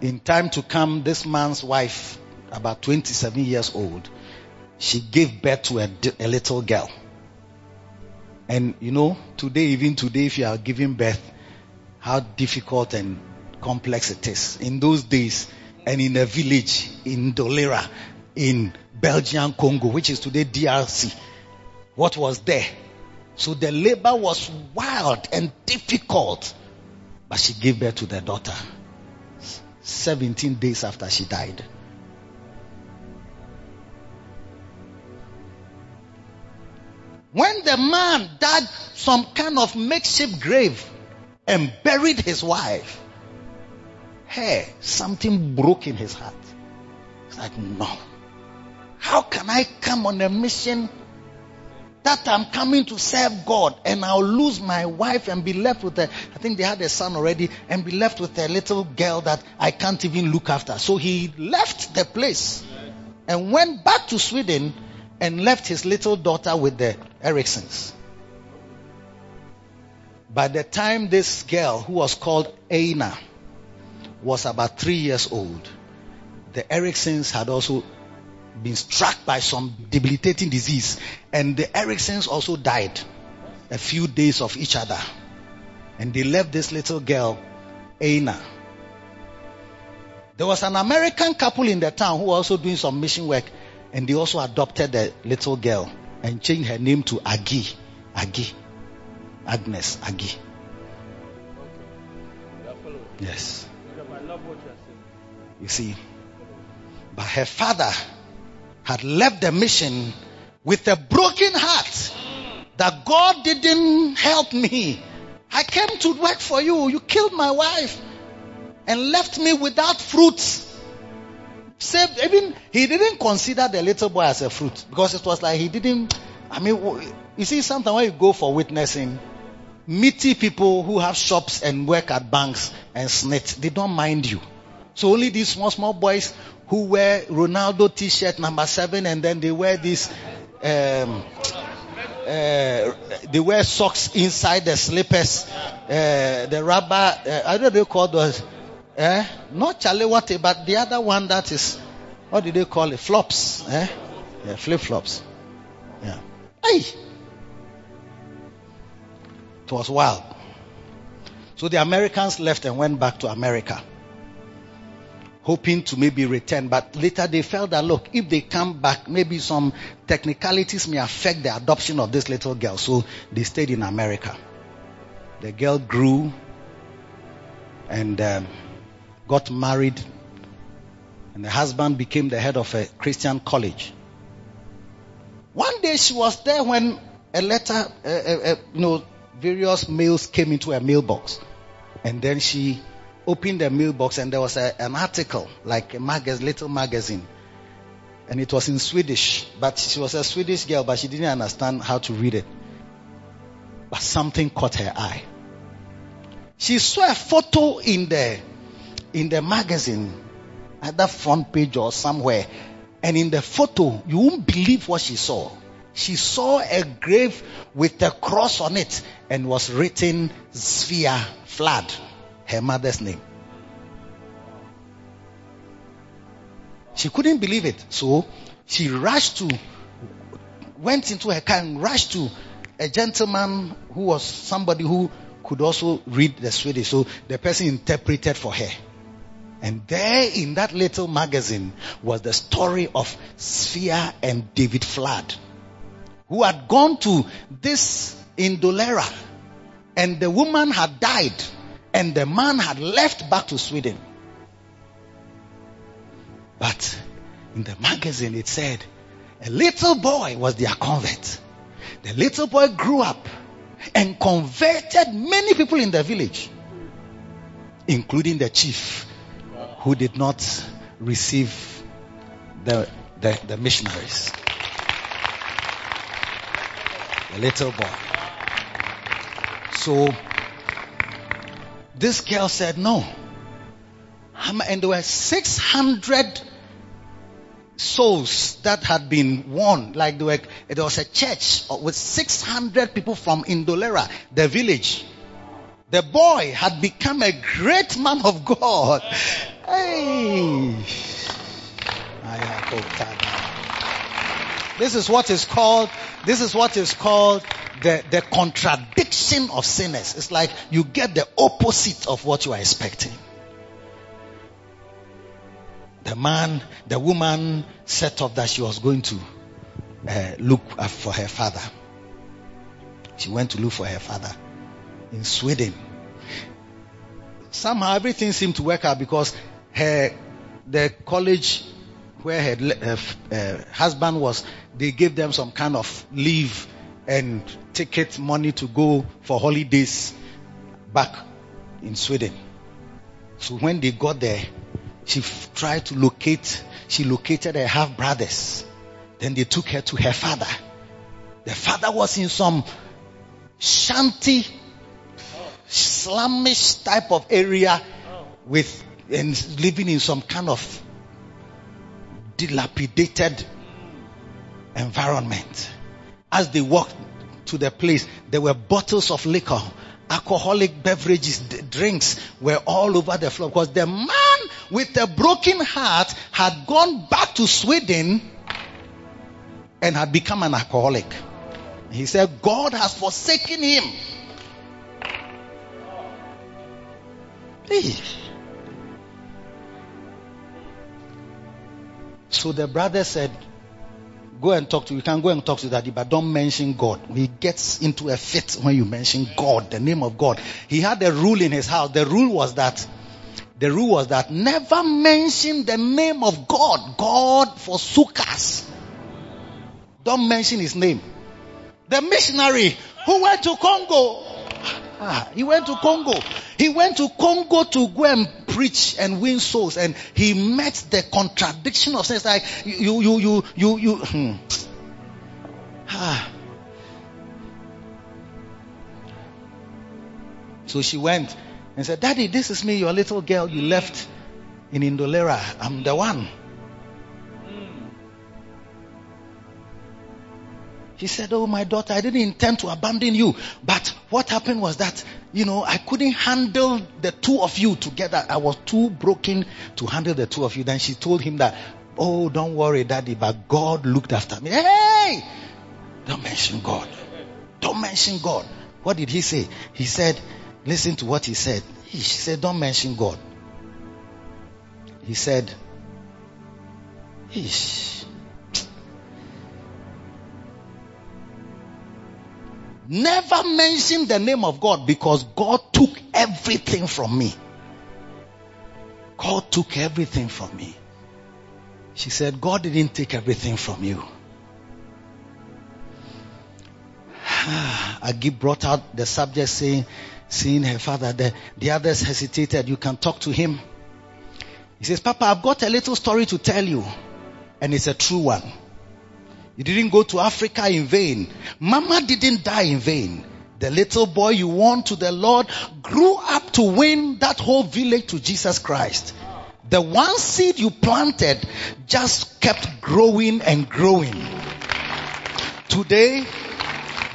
In time to come, this man's wife, about 27 years old, she gave birth to a, a little girl. And you know, today, even today, if you are giving birth, how difficult and complex it is. In those days, and in a village in Dolera, in Belgian Congo, which is today DRC, what was there? So the labor was wild and difficult. But she gave birth to the daughter 17 days after she died. When the man dug some kind of makeshift grave and buried his wife, hey, something broke in his heart. It's like, no. How can I come on a mission that I'm coming to serve God and I'll lose my wife and be left with a, I think they had a son already and be left with a little girl that I can't even look after. So he left the place and went back to Sweden and left his little daughter with the Ericsons. By the time this girl, who was called Aina, was about three years old, the Ericsons had also been struck by some debilitating disease, and the Ericsons also died a few days of each other. And they left this little girl, Aina. There was an American couple in the town who were also doing some mission work, and they also adopted the little girl and changed her name to Agi. Agi. Agnes Agi. Yes. You see, but her father had left the mission with a broken heart that God didn't help me. I came to work for you. You killed my wife and left me without fruits. Even he didn't consider the little boy as a fruit because it was like he didn't. I mean, you see, sometimes when you go for witnessing, meaty people who have shops and work at banks and snit, they don't mind you. So only these small, small boys who wear Ronaldo t-shirt number seven and then they wear this, um, uh, they wear socks inside the slippers, uh, the rubber, uh, I don't know they call those, eh? not chalewate, but the other one that is, what do they call it? Flops, eh? Yeah, flip flops. Yeah. Hey! It was wild. So the Americans left and went back to America hoping to maybe return, but later they felt that look, if they come back, maybe some technicalities may affect the adoption of this little girl. So they stayed in America. The girl grew and um, got married, and the husband became the head of a Christian college. One day she was there when a letter, uh, uh, uh, you know, various mails came into her mailbox, and then she opened the mailbox and there was a, an article, like a magazine, little magazine. And it was in Swedish, but she was a Swedish girl, but she didn't understand how to read it. But something caught her eye. She saw a photo in the, in the magazine, at the front page or somewhere. And in the photo, you won't believe what she saw. She saw a grave with a cross on it and was written Svea Flood her mother's name. She couldn't believe it. So she rushed to, went into her car and rushed to a gentleman who was somebody who could also read the Swedish. So the person interpreted for her. And there in that little magazine was the story of Svea and David Flood, who had gone to this Indolera, and the woman had died and the man had left back to Sweden. But in the magazine it said a little boy was their convert. The little boy grew up and converted many people in the village, including the chief who did not receive the, the, the missionaries. The little boy. So this girl said no. And there were 600 souls that had been won. Like there, were, there was a church with 600 people from Indolera, the village. The boy had become a great man of God. Hey. This is what is called, this is what is called the, the contradiction of sinners. It's like you get the opposite of what you are expecting. The man, the woman set up that she was going to uh, look for her father. She went to look for her father in Sweden. Somehow everything seemed to work out because her, the college where her, her uh, husband was, they gave them some kind of leave and ticket money to go for holidays back in Sweden. So when they got there, she f- tried to locate, she located her half brothers. Then they took her to her father. The father was in some shanty, slummish type of area with, and living in some kind of dilapidated environment. As they walked to the place, there were bottles of liquor, alcoholic beverages, drinks were all over the floor because the man with a broken heart had gone back to Sweden and had become an alcoholic. He said, God has forsaken him. Hey. So the brother said, Go and talk to you can go and talk to daddy, but don't mention God. He gets into a fit when you mention God, the name of God. He had a rule in his house. The rule was that the rule was that never mention the name of God. God forsook us. Don't mention his name. The missionary who went to Congo. Ah, he went to Congo. He went to Congo to go and preach and win souls, and he met the contradiction of things like you, you, you, you, you. Hmm. Ah. So she went and said, Daddy, this is me, your little girl you left in Indolera. I'm the one. He said, Oh, my daughter, I didn't intend to abandon you. But what happened was that, you know, I couldn't handle the two of you together. I was too broken to handle the two of you. Then she told him that, Oh, don't worry, daddy, but God looked after me. Hey! Don't mention God. Don't mention God. What did he say? He said, Listen to what he said. He said, Don't mention God. He said, Ish. Never mention the name of God because God took everything from me. God took everything from me. She said, God didn't take everything from you. Agi brought out the subject saying, seeing her father, the, the others hesitated. You can talk to him. He says, Papa, I've got a little story to tell you. And it's a true one. You didn't go to Africa in vain. Mama didn't die in vain. The little boy you won to the Lord grew up to win that whole village to Jesus Christ. The one seed you planted just kept growing and growing. Today,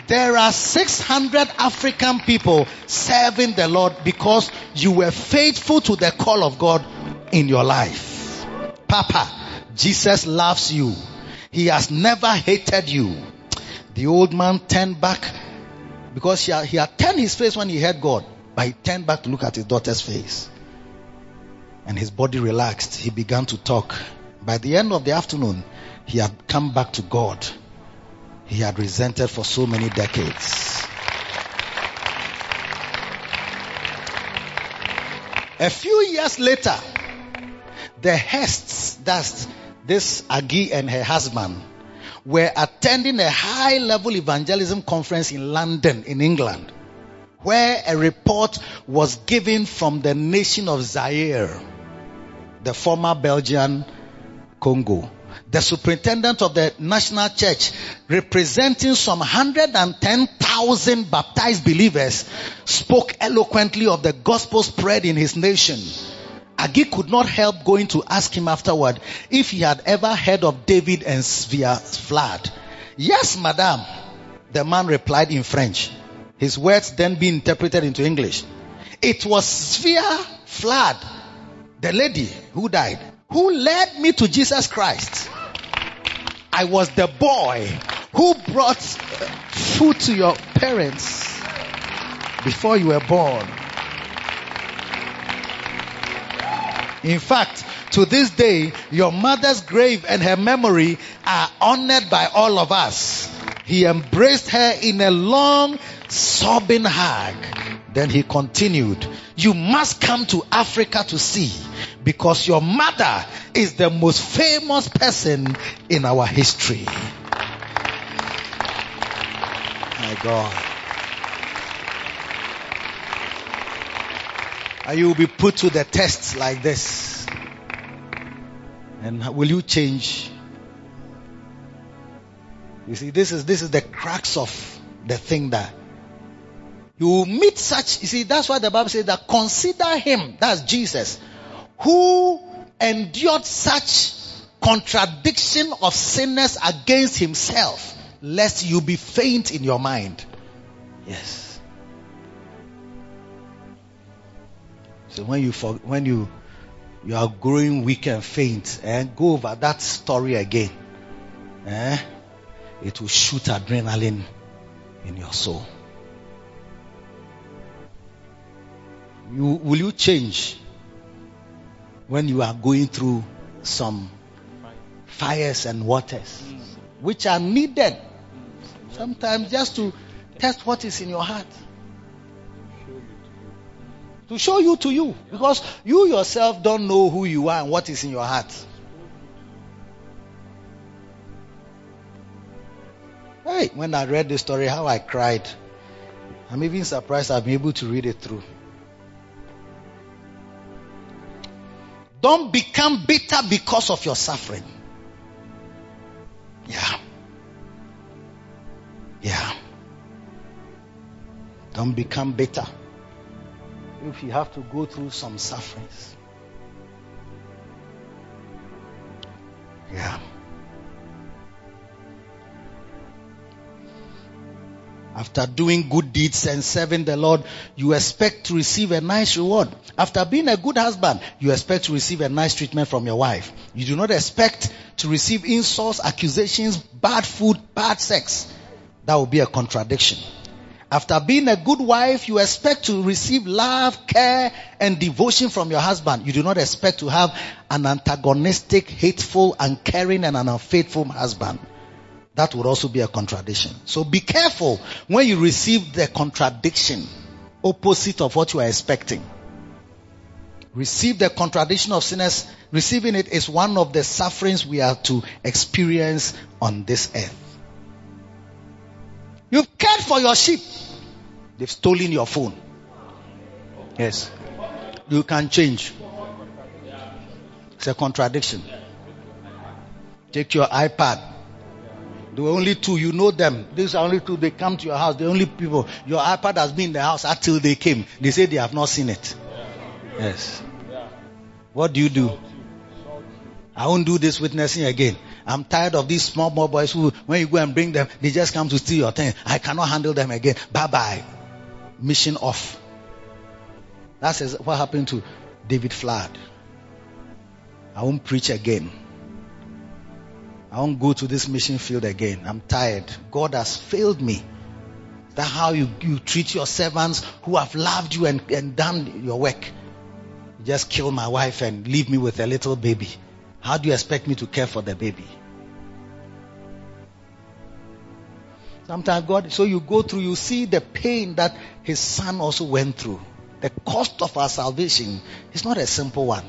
there are 600 African people serving the Lord because you were faithful to the call of God in your life. Papa, Jesus loves you. He has never hated you. The old man turned back because he had, he had turned his face when he heard God, but he turned back to look at his daughter's face. And his body relaxed. He began to talk. By the end of the afternoon, he had come back to God. He had resented for so many decades. A few years later, the Hursts, that's this Agi and her husband, were attending a high level evangelism conference in London, in England, where a report was given from the nation of Zaire, the former Belgian Congo. The superintendent of the national church, representing some 110,000 baptized believers, spoke eloquently of the gospel spread in his nation. Agi could not help going to ask him afterward if he had ever heard of David and Svea flood. Yes, madame, the man replied in French. His words then being interpreted into English. It was Svea flood, the lady who died, who led me to Jesus Christ. I was the boy who brought food to your parents before you were born. In fact, to this day, your mother's grave and her memory are honored by all of us. He embraced her in a long, sobbing hug. Then he continued, You must come to Africa to see because your mother is the most famous person in our history. My God. And you will be put to the test like this. And will you change? You see, this is this is the crux of the thing that you meet such. You see, that's why the Bible says that consider him. That's Jesus, who endured such contradiction of sinners against himself, lest you be faint in your mind. Yes. So when you for, when you you are growing weak and faint, and eh, go over that story again. Eh? It will shoot adrenaline in your soul. You, will you change when you are going through some fires and waters, which are needed sometimes just to test what is in your heart? To show you to you. Because you yourself don't know who you are and what is in your heart. Hey, when I read the story, how I cried. I'm even surprised I've been able to read it through. Don't become bitter because of your suffering. Yeah. Yeah. Don't become bitter if you have to go through some sufferings. Yeah. After doing good deeds and serving the Lord, you expect to receive a nice reward. After being a good husband, you expect to receive a nice treatment from your wife. You do not expect to receive insults, accusations, bad food, bad sex. That would be a contradiction. After being a good wife, you expect to receive love, care, and devotion from your husband. You do not expect to have an antagonistic, hateful, uncaring, and an unfaithful husband. That would also be a contradiction. So be careful when you receive the contradiction, opposite of what you are expecting. Receive the contradiction of sinners. Receiving it is one of the sufferings we are to experience on this earth. You've cared for your sheep. They've stolen your phone. Yes. You can change. It's a contradiction. Take your iPad. Were only two. You know them. These are only two. They come to your house. The only people. Your iPad has been in the house until they came. They say they have not seen it. Yes. What do you do? I won't do this witnessing again. I'm tired of these small, small boys who, when you go and bring them, they just come to steal your thing. I cannot handle them again. Bye bye. Mission off. That's what happened to David Flood. I won't preach again. I won't go to this mission field again. I'm tired. God has failed me. That's how you, you treat your servants who have loved you and, and done your work. You just kill my wife and leave me with a little baby. How do you expect me to care for the baby? Sometimes God, so you go through, you see the pain that his son also went through. The cost of our salvation is not a simple one.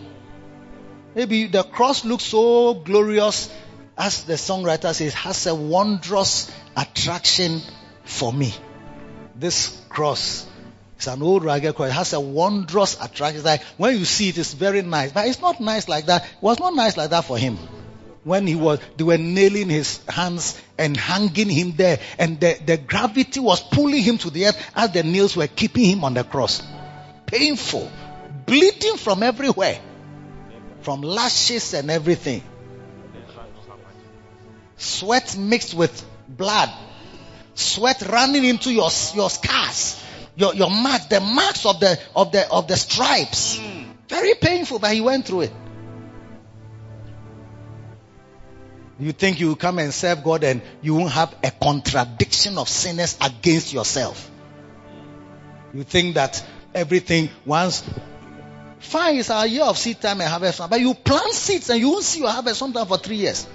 Maybe the cross looks so glorious, as the songwriter says, has a wondrous attraction for me. This cross it's an old rugged cross. It has a wondrous attraction. It's like when you see it, it's very nice. But it's not nice like that. It was not nice like that for him. When he was, they were nailing his hands and hanging him there. And the, the gravity was pulling him to the earth as the nails were keeping him on the cross. Painful. Bleeding from everywhere. From lashes and everything. Sweat mixed with blood. Sweat running into your, your scars your, your marks, the marks of the, of the, of the stripes. Very painful, but he went through it. You think you will come and serve God and you won't have a contradiction of sinners against yourself. You think that everything once fine is our year of seed time and harvest but you plant seeds and you won't see your harvest sometime for three years.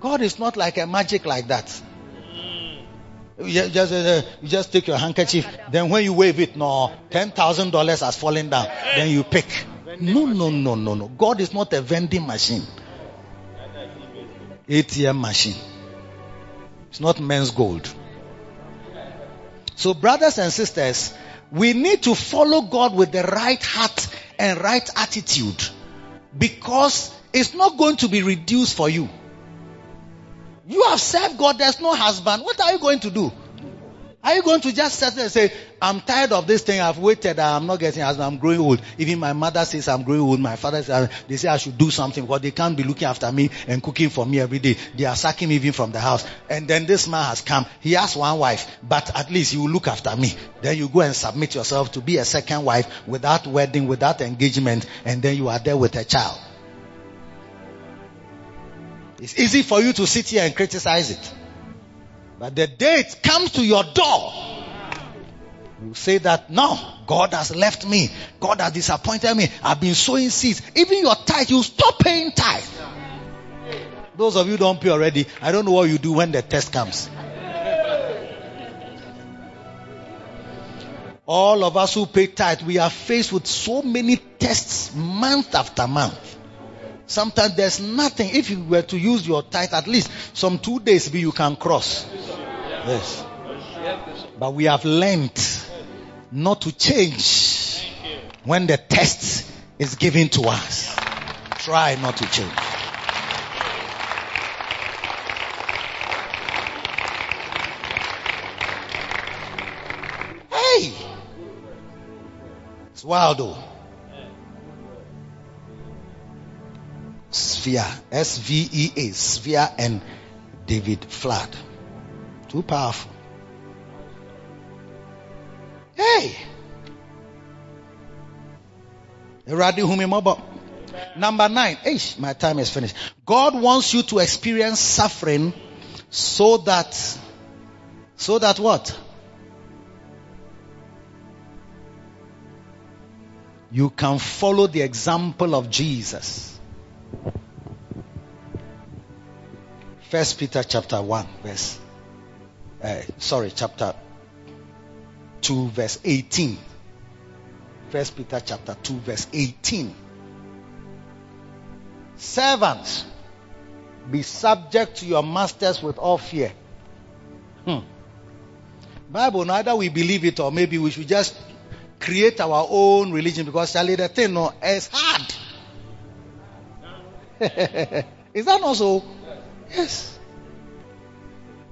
God is not like a magic like that. You just, just, uh, you just take your handkerchief, then when you wave it, no, ten thousand dollars has fallen down. Then you pick. No, no, no, no, no. God is not a vending machine. ATM machine. It's not men's gold. So, brothers and sisters, we need to follow God with the right heart and right attitude because it's not going to be reduced for you. You have served God, there's no husband. What are you going to do? Are you going to just sit and say, I'm tired of this thing, I've waited, uh, I'm not getting husband, I'm growing old. Even my mother says I'm growing old, my father says, uh, they say I should do something because they can't be looking after me and cooking for me every day. They are sacking me even from the house. And then this man has come, he has one wife, but at least he will look after me. Then you go and submit yourself to be a second wife without wedding, without engagement, and then you are there with a child. It's easy for you to sit here and criticize it. But the day it comes to your door, you say that, no, God has left me. God has disappointed me. I've been sowing seeds. Even your tithe, you stop paying tithe. Those of you don't pay already, I don't know what you do when the test comes. All of us who pay tithe, we are faced with so many tests month after month. Sometimes there's nothing. If you were to use your tithe, at least some two days be you can cross. Yes. But we have learned not to change when the test is given to us. Try not to change. Hey! It's wild though. Svea, S V E A, Svea and David Flood. Too powerful. Hey! Number nine. Eish, my time is finished. God wants you to experience suffering so that, so that what? You can follow the example of Jesus. First Peter chapter 1 verse uh, sorry chapter 2 verse 18 First Peter chapter 2 verse 18 Servants be subject to your masters with all fear. Hmm. Bible neither we believe it or maybe we should just create our own religion because Charlie the thing no is hard is that not so Yes.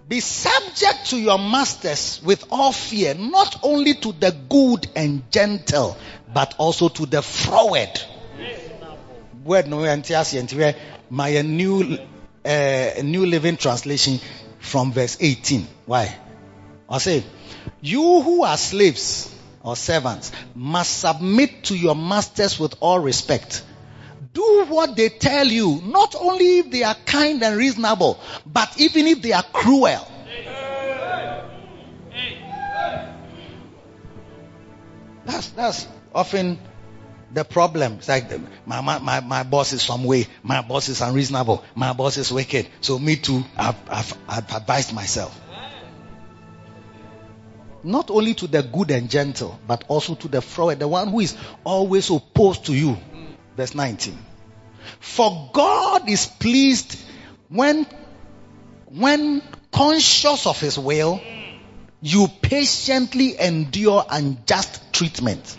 Be subject to your masters with all fear, not only to the good and gentle, but also to the froward. Word no my new uh, new living translation from verse 18. Why? I say, you who are slaves or servants must submit to your masters with all respect do what they tell you, not only if they are kind and reasonable, but even if they are cruel. That's, that's often the problem. It's like my, my, my, my boss is some way, my boss is unreasonable, my boss is wicked. So me too, I've, I've, I've advised myself. Not only to the good and gentle, but also to the froward, the one who is always opposed to you. Verse 19. For God is pleased when, when conscious of his will, you patiently endure unjust treatment.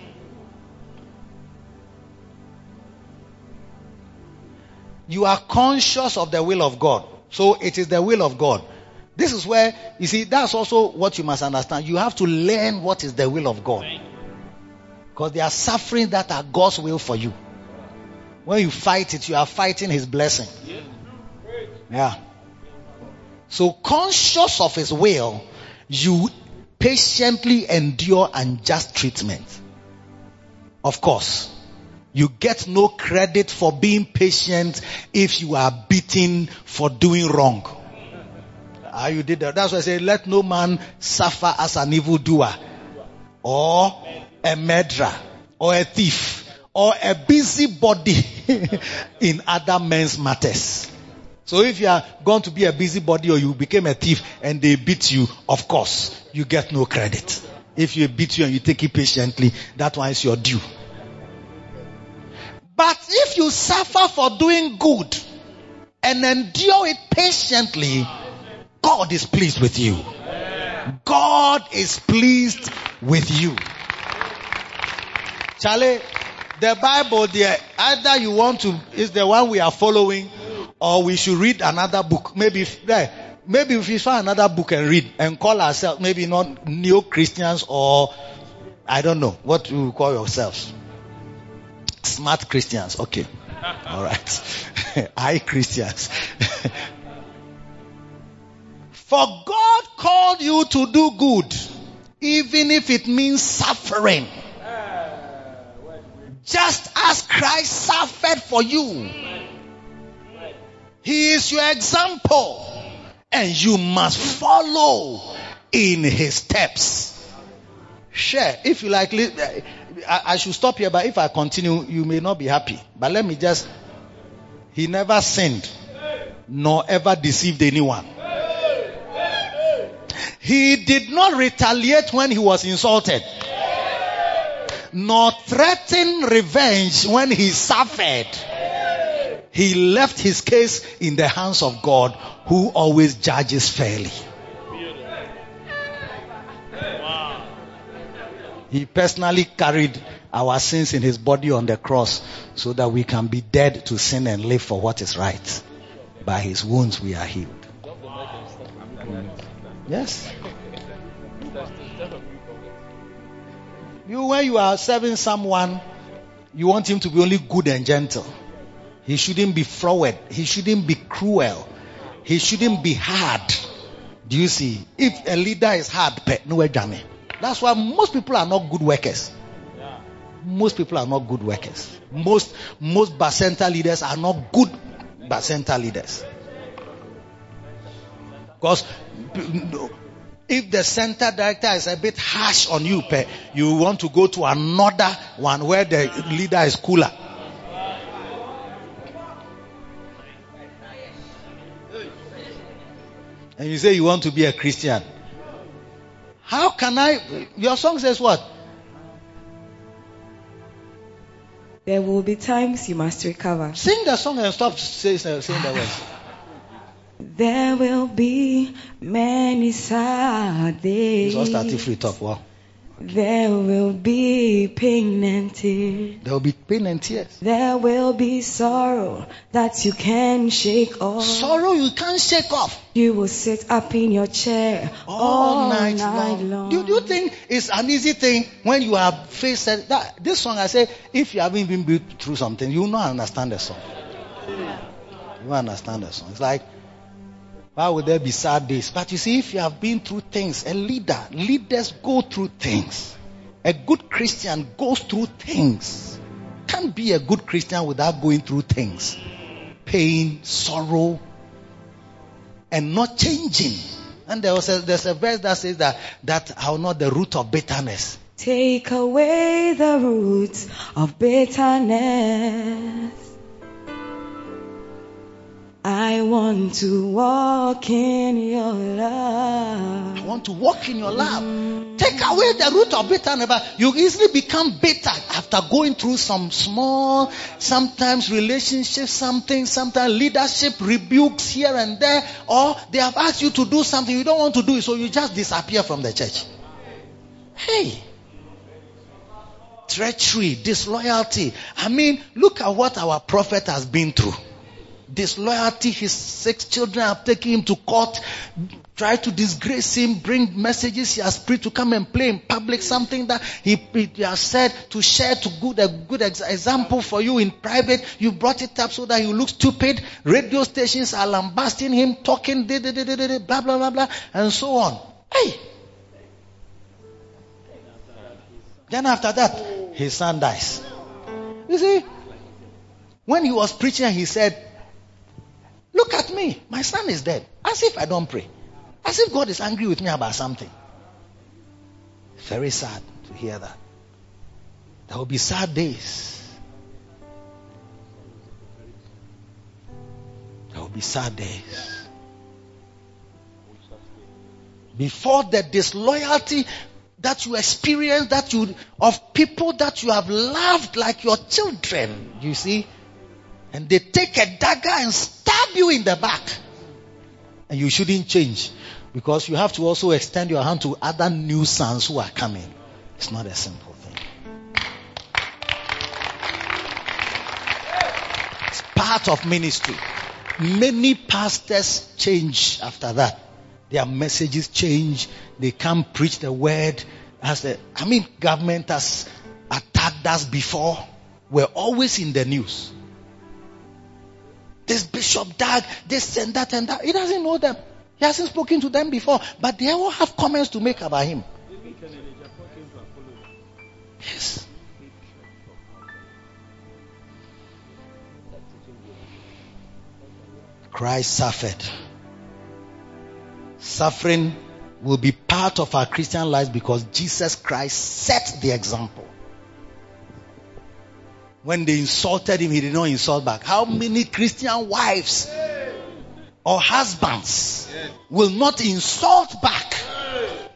You are conscious of the will of God. So it is the will of God. This is where, you see, that's also what you must understand. You have to learn what is the will of God. Because there are sufferings that are God's will for you. When you fight it, you are fighting his blessing. Yeah. So conscious of his will, you patiently endure unjust treatment. Of course, You get no credit for being patient if you are beaten for doing wrong. Ah, you did that. That's why I say, let no man suffer as an evildoer, or a murderer, or a thief, or a busybody in other men's matters. So if you are going to be a busybody or you became a thief and they beat you, of course, you get no credit. If you beat you and you take it patiently, that one is your due. But if you suffer for doing good and endure it patiently, God is pleased with you. God is pleased with you. Charlie, the Bible there, either you want to, is the one we are following, or we should read another book. Maybe, maybe if we find another book and read and call ourselves, maybe not neo Christians or, I don't know, what you call yourselves. Smart Christians. Okay. All right. I Christians. For God called you to do good, even if it means suffering. Just as Christ suffered for you. He is your example. And you must follow in his steps. Share. If you like, I should stop here, but if I continue, you may not be happy. But let me just. He never sinned, nor ever deceived anyone. He did not retaliate when he was insulted, nor threaten revenge when he suffered. He left his case in the hands of God, who always judges fairly. He personally carried our sins in his body on the cross so that we can be dead to sin and live for what is right. By his wounds we are healed. Yes. You, when you are serving someone, you want him to be only good and gentle. He shouldn't be froward. He shouldn't be cruel. He shouldn't be hard. Do you see? If a leader is hard, no. That's why most people are not good workers. Most people are not good workers. Most most Bacenta leaders are not good Bacenta leaders. Because if the center director is a bit harsh on you, you want to go to another one where the leader is cooler. And you say you want to be a Christian. How can I? Your song says what? There will be times you must recover. Sing the song and stop saying, saying the words. There will be many sad days. All starting free talk. Wow. There will be pain and tears. There will be pain and tears. There will be sorrow that you can shake off. Sorrow you can't shake off. You will sit up in your chair all, all night, night, long. long. Do, do, you think it's an easy thing when you have faced that? This song, I say, if you haven't been through something, you will not understand the song. You will understand the song. It's like why would there be sad days? But you see, if you have been through things, a leader, leaders go through things. A good Christian goes through things. Can't be a good Christian without going through things. Pain, sorrow, and not changing. And there was a, there's a verse that says that, that are not the root of bitterness. Take away the roots of bitterness. I want to walk in your love. I want to walk in your love. Take away the root of bitterness. You easily become bitter after going through some small, sometimes relationships, something, sometimes leadership rebukes here and there, or they have asked you to do something you don't want to do so you just disappear from the church. Hey. Treachery, disloyalty. I mean, look at what our prophet has been through disloyalty. His six children have taken him to court, tried to disgrace him, bring messages he has preached to come and play in public, something that he, he has said to share to good a good ex- example for you in private. You brought it up so that you look stupid. Radio stations are lambasting him, talking, blah blah blah blah, and so on. Hey. Then after that, his son dies. You see, when he was preaching, he said, Look at me, my son is dead. As if I don't pray. As if God is angry with me about something. Very sad to hear that. There will be sad days. There will be sad days. Before the disloyalty that you experience that you of people that you have loved like your children, you see, and they take a dagger and stab you in the back. And you shouldn't change because you have to also extend your hand to other new sons who are coming. It's not a simple thing. It's part of ministry. Many pastors change after that. Their messages change. They can't preach the word. As the, I mean, government has attacked us before. We're always in the news. This bishop died, this and that and that. He doesn't know them. He hasn't spoken to them before, but they all have comments to make about him. Yes. Christ suffered. Suffering will be part of our Christian lives because Jesus Christ set the example. When they insulted him, he did not insult back. How many Christian wives or husbands will not insult back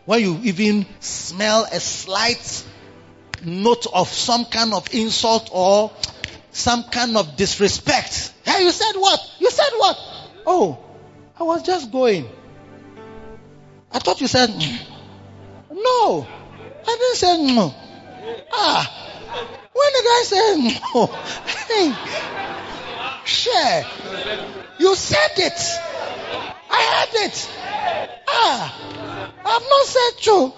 when you even smell a slight note of some kind of insult or some kind of disrespect? Hey, you said what? You said what? Oh, I was just going. I thought you said mm. no. I didn't say no. Ah, when did I say no? Hey, share. You said it. I heard it. Ah, I've not said true.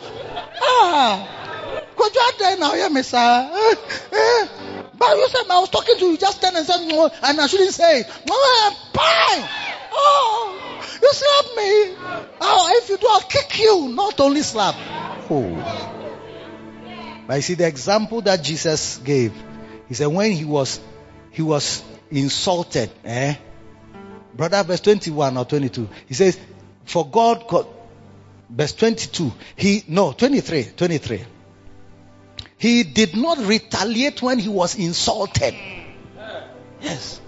Ah, could you there now, yeah? Eh, eh. But you said I was talking to you just then and said no, and I shouldn't say it. Oh, fine. Oh, you slap me. Oh, if you do, I'll kick you. Not only slap. Oh. But you see the example that Jesus gave. He said when he was he was insulted, eh? Brother, verse 21 or 22. He says, For God, God verse 22. He no 23, 23. He did not retaliate when he was insulted. Yes.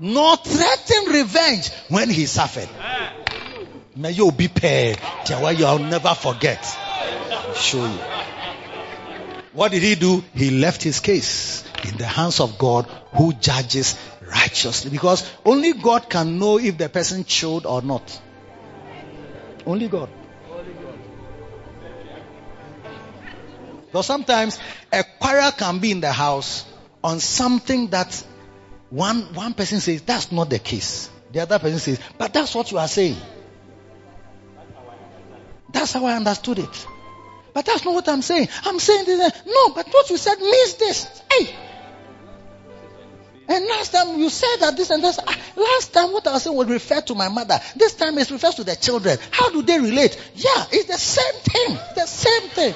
Nor threaten revenge when he suffered. May you be paid. I'll never forget. I'll show you. What did he do? He left his case in the hands of God who judges righteously. Because only God can know if the person showed or not. Only God. Because sometimes a quarrel can be in the house on something that one, one person says, that's not the case. The other person says, but that's what you are saying. That's how I understood it. But that's not what I'm saying. I'm saying this. No, but what you said means this. Hey. And last time you said that this and this. Ah, last time what I was saying was referred to my mother. This time it refers to the children. How do they relate? Yeah, it's the same thing. The same thing.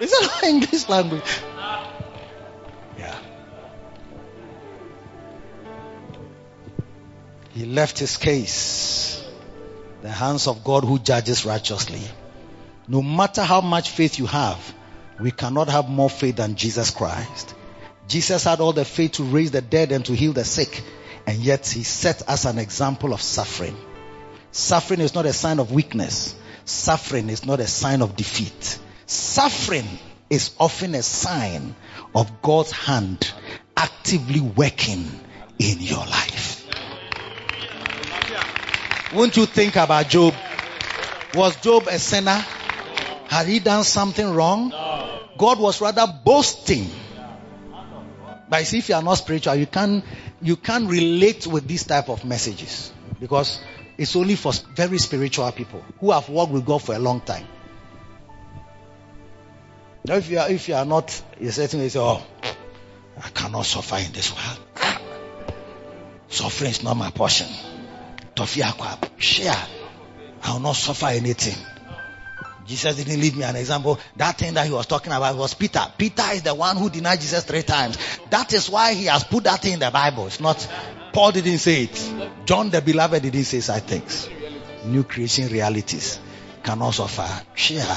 Is that English language? Yeah. He left his case. The hands of God who judges righteously. No matter how much faith you have, we cannot have more faith than Jesus Christ. Jesus had all the faith to raise the dead and to heal the sick, and yet he set us an example of suffering. Suffering is not a sign of weakness. Suffering is not a sign of defeat. Suffering is often a sign of God's hand actively working in your life. Won't you think about Job? Was Job a sinner? Had he done something wrong? No. God was rather boasting. But see, if you are not spiritual, you can't you can't relate with these type of messages because it's only for very spiritual people who have walked with God for a long time. Now, if you are if you are not, you're you say, "Oh, I cannot suffer in this world. Suffering is not my portion. Share. I will not suffer anything." Jesus didn't leave me an example. That thing that he was talking about was Peter. Peter is the one who denied Jesus three times. That is why he has put that in the Bible. It's not, Paul didn't say it. John the beloved didn't say such things. New creation realities can also fire. Share.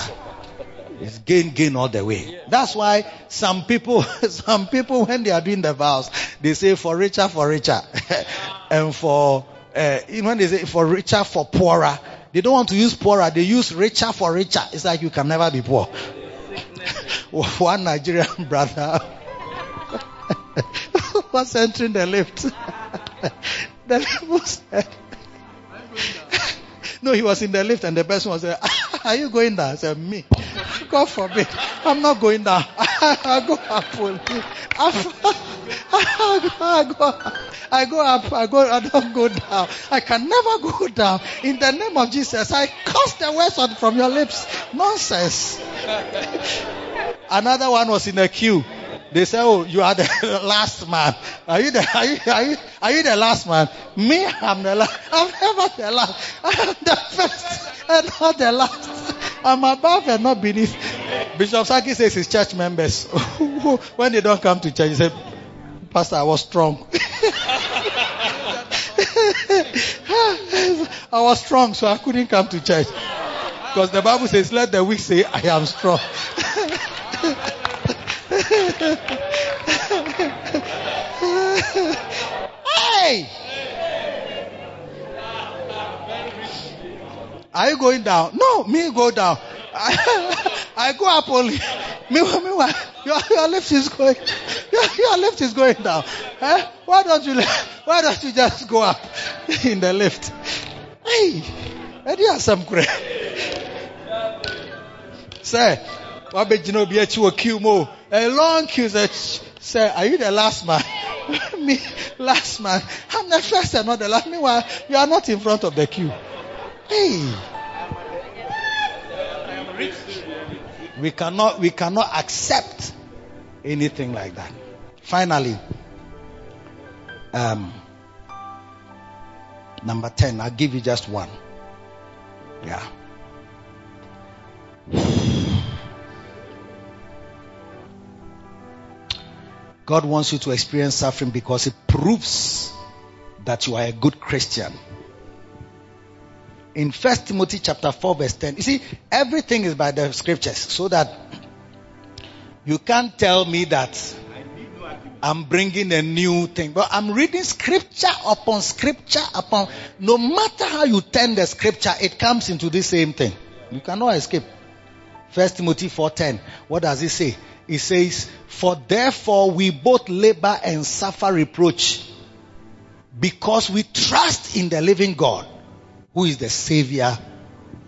It's gain, gain all the way. That's why some people, some people when they are doing the vows, they say for richer, for richer. and for, uh, when they say for richer, for poorer. They don't want to use poorer, they use richer for richer. It's like you can never be poor. One Nigerian brother was entering the lift. the lift said, no, he was in the lift and the person was there. Are you going down? I said, me. God forbid. I'm not going down. I go up. I go, I go up. I go. I don't go down. I can never go down. In the name of Jesus, I curse the words from your lips. Nonsense. Another one was in the queue. They say, "Oh, you are the last man. Are you the are you, are you, are you the last man? Me, I'm the last. I'm never the last. I'm the first and not the last. I'm above and not beneath." Bishop Saki says his church members when they don't come to church, he said, "Pastor, I was strong." I was strong, so I couldn't come to church. Because the Bible says, let the weak say, I am strong. Hey! Are you going down? No, me go down. I, I go up only. Meanwhile, meanwhile your, your lift is going. Your, your lift is going down. Eh? Why don't you? Why don't you just go up in the lift? Hey, I do have some credit. Say, what be you know be a queue more? A long queue. Said, say, are you the last man? Me, last man. I'm the first and not the last. Meanwhile, you are not in front of the queue. Hey. We cannot, we cannot accept anything like that. Finally, um, number 10, I'll give you just one. Yeah. God wants you to experience suffering because it proves that you are a good Christian. In First Timothy chapter 4 verse 10, you see, everything is by the scriptures so that you can't tell me that I'm bringing a new thing. But I'm reading scripture upon scripture upon, no matter how you turn the scripture, it comes into the same thing. You cannot escape. First Timothy 4.10. What does it say? It says, For therefore we both labor and suffer reproach because we trust in the living God who is the savior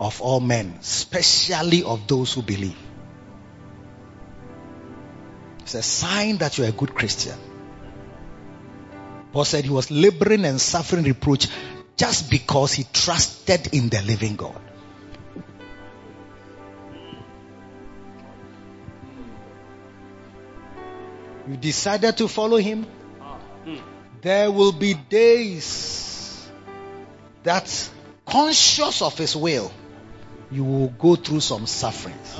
of all men, especially of those who believe. It's a sign that you're a good Christian. Paul said he was laboring and suffering reproach just because he trusted in the living God. You decided to follow him. There will be days that conscious of his will, you will go through some sufferings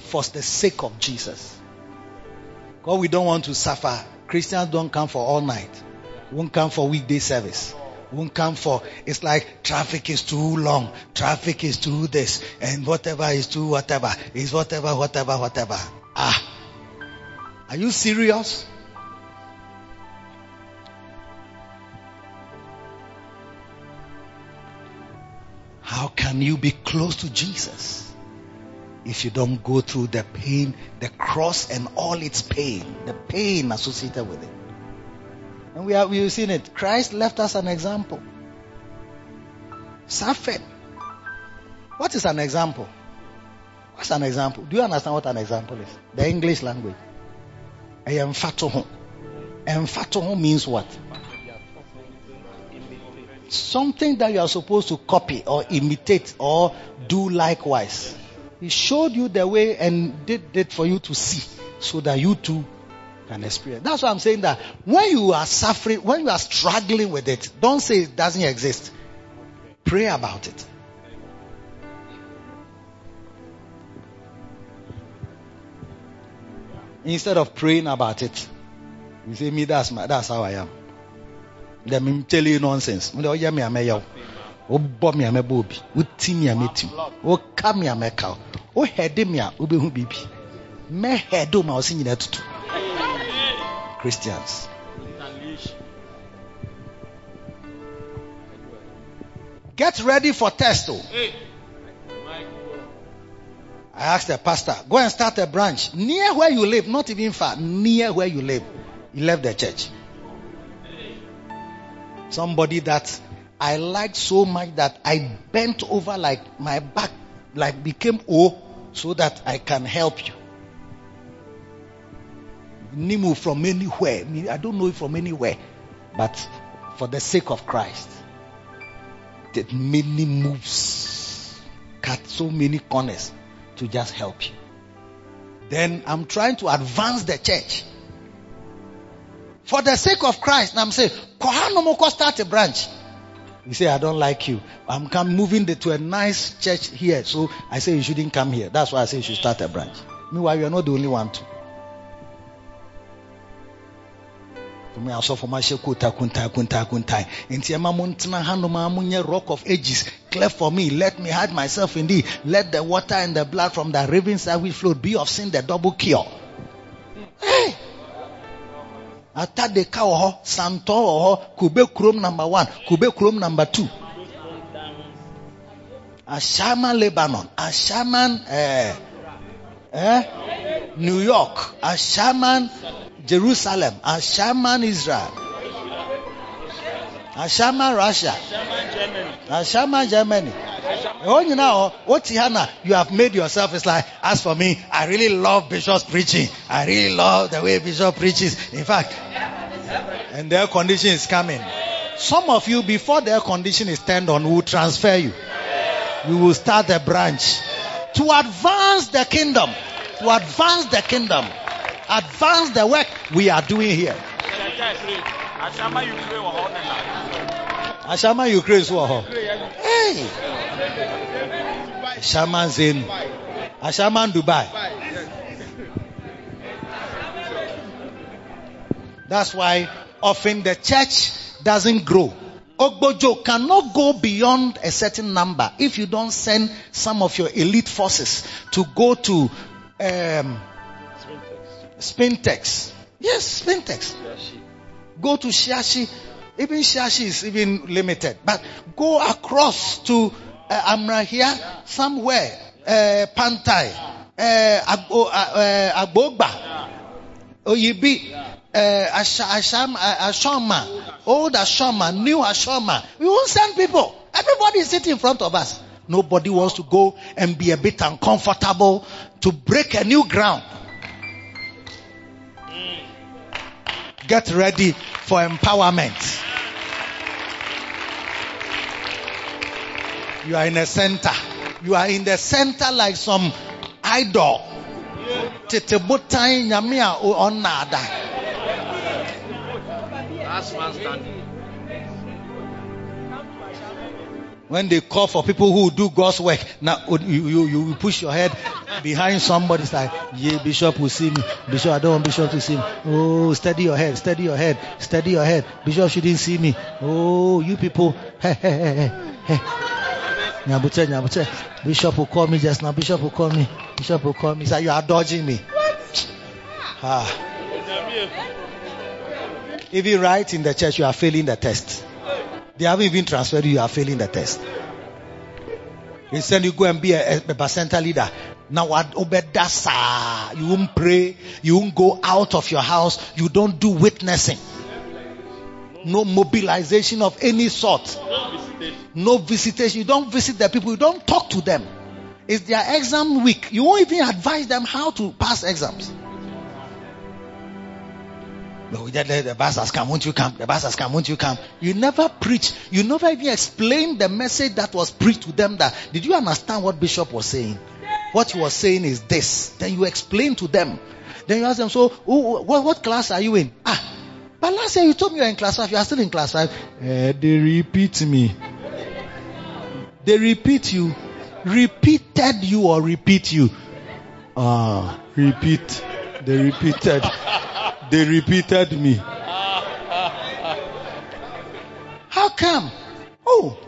for the sake of Jesus. God, we don't want to suffer. Christians don't come for all night. Won't come for weekday service. Won't come for, it's like traffic is too long. Traffic is too this and whatever is too whatever is whatever, whatever, whatever. Ah. Are you serious? How can you be close to Jesus if you don't go through the pain, the cross and all its pain, the pain associated with it? And we have we've seen it. Christ left us an example. Suffered. What is an example? What's an example? Do you understand what an example is? The English language. Emphatoho. Emphatoho means what? Something that you are supposed to copy or imitate or do likewise. He showed you the way and did it for you to see so that you too can experience. That's why I'm saying that when you are suffering, when you are struggling with it, don't say it doesn't exist. Pray about it. Instead of praying about it, you say, me, that's my, that's how I am. Then I'm telling you nonsense. Me, oh, yeah, me, I'm a yo. Oh, bob me, I'm a booby. Oh, team me, I'm a team. Oh, come me, I'm a cow. Oh, head me, oh, be oh, who baby. Me, head, oh, oh, do my singing. Christians. Get ready for test. Oh. I asked the pastor, go and start a branch near where you live, not even far, near where you live. He left the church. Somebody that I liked so much that I bent over like my back, like became O, so that I can help you. Nimu from anywhere. I don't know it from anywhere, but for the sake of Christ, did many moves, cut so many corners to just help you. Then I'm trying to advance the church. For the sake of Christ, I'm saying, Kohanomoko start a branch. You say, I don't like you. I'm come moving the, to a nice church here. So I say you shouldn't come here. That's why I say you should start a branch. Meanwhile, you're not the only one to. me asɔfo ma hyɛ kota kunta kunta kunta nti ɛma mo ntena rock of ages clear for me. Let me hide myself in thee. Let the water and the blood from the ravine side which flowed be of sin the double cure. Hey! Atade ka wɔ hɔ santɔ wɔ hɔ kube kurom number one kube kurom number two. Ashaman lebanon. Ashaman eh, eh, new york. Ashaman Jerusalem, Ashaman, Israel, Ashaman, Russia, Ashaman, Germany. Ashama Germany. Oh, you know, what you have made yourself. It's like, as for me, I really love Bishop's preaching. I really love the way Bishop preaches. In fact, and their condition is coming. Some of you, before their condition is turned on, will transfer you. We will start a branch to advance the kingdom. To advance the kingdom advance the work we are doing here. Ashama Ukraine wɔ hɔ. Hey. Ashama Zenu. Ashama Dubai. That's why often the church doesn't grow. Ogbojo cannot go beyond a certain number if you don't send some of your elite forces to go to um, Spintex. Yes, Spintex. Go to Shiashi. Even Shiashi is even limited. But go across to uh, Amrahia, somewhere, uh, Pantai, uh, Agbo, uh, Oyibi, uh, Asham, uh, Ashama, old Ashama, new Ashama. We won't send people. Everybody is sitting in front of us. Nobody wants to go and be a bit uncomfortable to break a new ground. Get ready for empowerment. You are in a center. You are in the center like some idol. Last man standing. When they call for people who do God's work, now you, you, you push your head behind somebody. It's like, yeah, Bishop will see me. Bishop, I don't want Bishop to see me. Oh, steady your head, steady your head, steady your head. Bishop shouldn't see me. Oh, you people, hey, hey, hey, hey. Nyabute. Bishop will call me just now. Bishop will call me. Bishop will call me. He's like, you are dodging me. What? Ah. If you write in the church, you are failing the test. They haven't even transferred you, you are failing the test. They send you go and be a, a, center leader. Now what obedasa? You won't pray, you won't go out of your house, you don't do witnessing. No mobilization of any sort. No visitation. You don't visit the people, you don't talk to them. It's their exam week. You won't even advise them how to pass exams. The bus has come, won't you come? The has come, won't you come? You never preach. You never even explain the message that was preached to them that, did you understand what Bishop was saying? What he was saying is this. Then you explain to them. Then you ask them, so, what, what class are you in? Ah, but last year you told me you're in class 5. You are still in class 5. Eh, they repeat me. They repeat you. Repeated you or repeat you? Ah, repeat. They repeated. They repeated me. How come? Oh,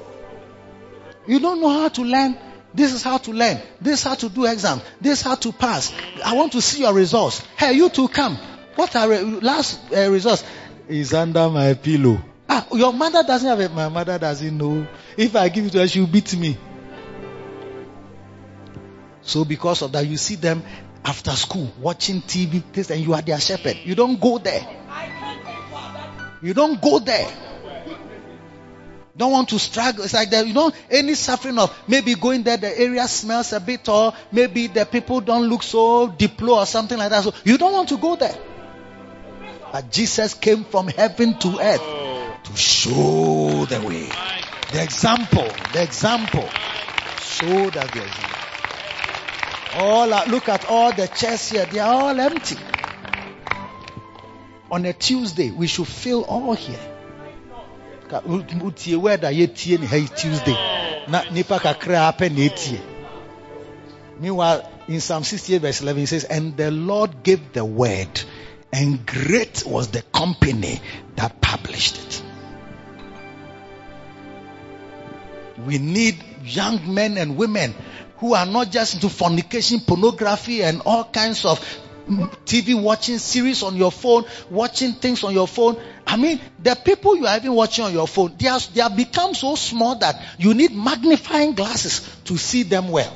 you don't know how to learn. This is how to learn. This is how to do exams. This is how to pass. I want to see your results. Hey, you two come. What are re- last uh, results? Is under my pillow. Ah, your mother doesn't have it. My mother doesn't know. If I give it to her, she'll beat me. So because of that, you see them after school watching TV, this, and you are their shepherd. You don't go there. You don't go there. Don't want to struggle. It's like that. You know, any suffering of maybe going there, the area smells a bit, or maybe the people don't look so deploy or something like that. So you don't want to go there. But Jesus came from heaven to earth to show the way. The example, the example. Show that the example. All look at all the chairs here; they are all empty. On a Tuesday, we should fill all here. Tuesday. Nipa kakra. Meanwhile, in Psalm 68 verse 11, it says, And the Lord gave the word, and great was the company that published it. We need young men and women who are not just into fornication, pornography, and all kinds of TV watching series on your phone, watching things on your phone. I mean, the people you are even watching on your phone, they, are, they have become so small that you need magnifying glasses to see them well.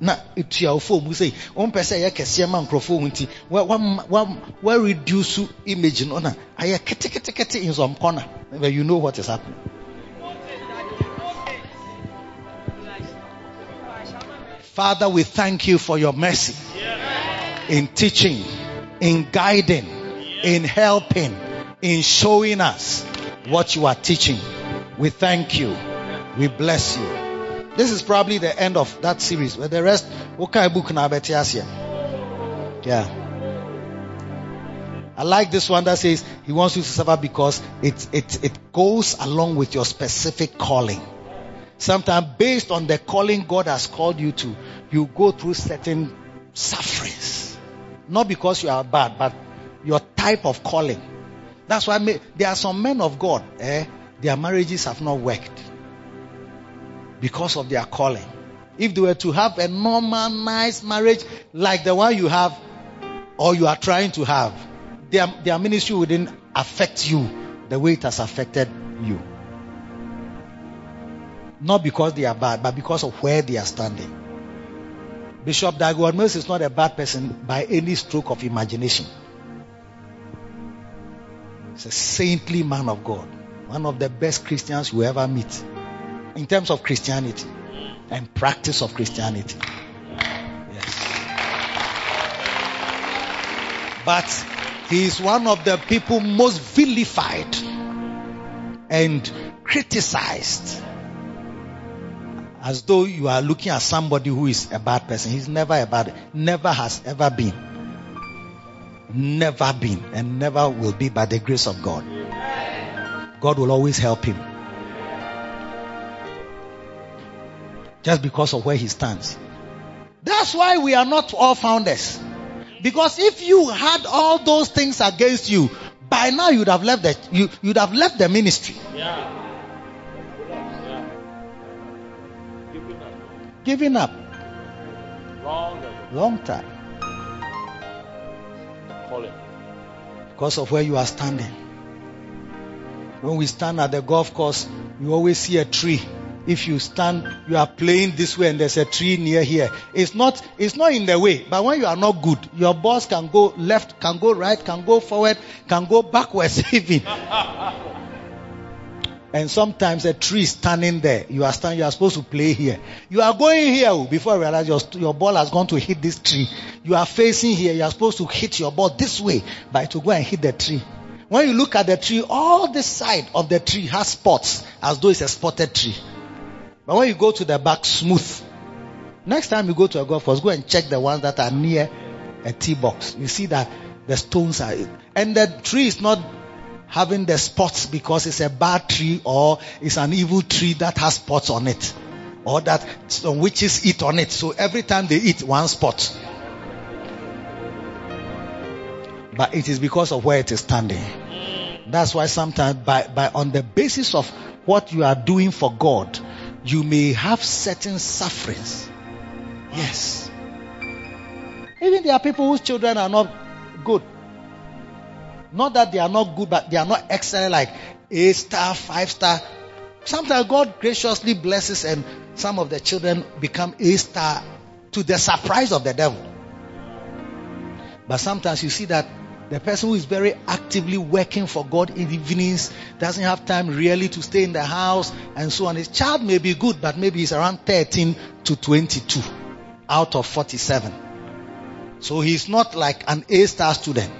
na etua wo phone mu sɛ wɔmpɛ sɛ ɛyɛ kɛseɛ ma nkurɔfoɔ mu nti wa- wa- wa- wa reduce image no na ayɛ ketekete in some corner but you know what is happening Father, we thank you for your mercy in teaching, in guiding, in helping, in showing us what you are teaching. We thank you. We bless you. This is probably the end of that series. But the rest, okay, book na. Yeah. I like this one that says he wants you to suffer because it, it, it goes along with your specific calling. Sometimes based on the calling God has called you to, you go through certain sufferings. Not because you are bad, but your type of calling. That's why me- there are some men of God, eh, their marriages have not worked because of their calling. If they were to have a normal, nice marriage like the one you have or you are trying to have, their, their ministry wouldn't affect you the way it has affected you. Not because they are bad, but because of where they are standing. Bishop Dag Heward-Mills is not a bad person by any stroke of imagination. He's a saintly man of God. One of the best Christians you ever meet. In terms of Christianity and practice of Christianity. Yes. But he is one of the people most vilified and criticized as though you are looking at somebody who is a bad person. He's never a bad, never has ever been. Never been and never will be by the grace of God. God will always help him. Just because of where he stands. That's why we are not all founders. Because if you had all those things against you, by now you'd have left the, you, you'd have left the ministry. Yeah. Up. Giving up. Long ago. Long time. Calling. because of where you are standing. When we stand at the golf course, you always see a tree. If you stand, you are playing this way and there's a tree near here. It's not, it's not in the way, but when you are not good, your balls can go left, can go right, can go forward, can go backwards even. And sometimes a tree is standing there. You are standing, you are supposed to play here. You are going here oh, before you realize your, your ball has gone to hit this tree. You are facing here. You are supposed to hit your ball this way, but to go and hit the tree. When you look at the tree, all the side of the tree has spots as though it's a spotted tree. But when you go to the back, smooth. Next time you go to a golf course, go and check the ones that are near a tee box. You see that the stones are, and the tree is not having the spots because it's a bad tree or it's an evil tree that has spots on it or that some witches eat on it. So every time they eat one spot. but it is because of where it is standing. That's why sometimes by, by on the basis of what you are doing for God, you may have certain sufferings. Yes. Even there are people whose children are not good. Not that they are not good, but they are not excellent like A star, five star. Sometimes God graciously blesses and some of the children become A star to the surprise of the devil. But sometimes you see that the person who is very actively working for God in the evenings doesn't have time really to stay in the house and so on. His child may be good, but maybe he's around 13 to 22 out of 47. So he's not like an A star student.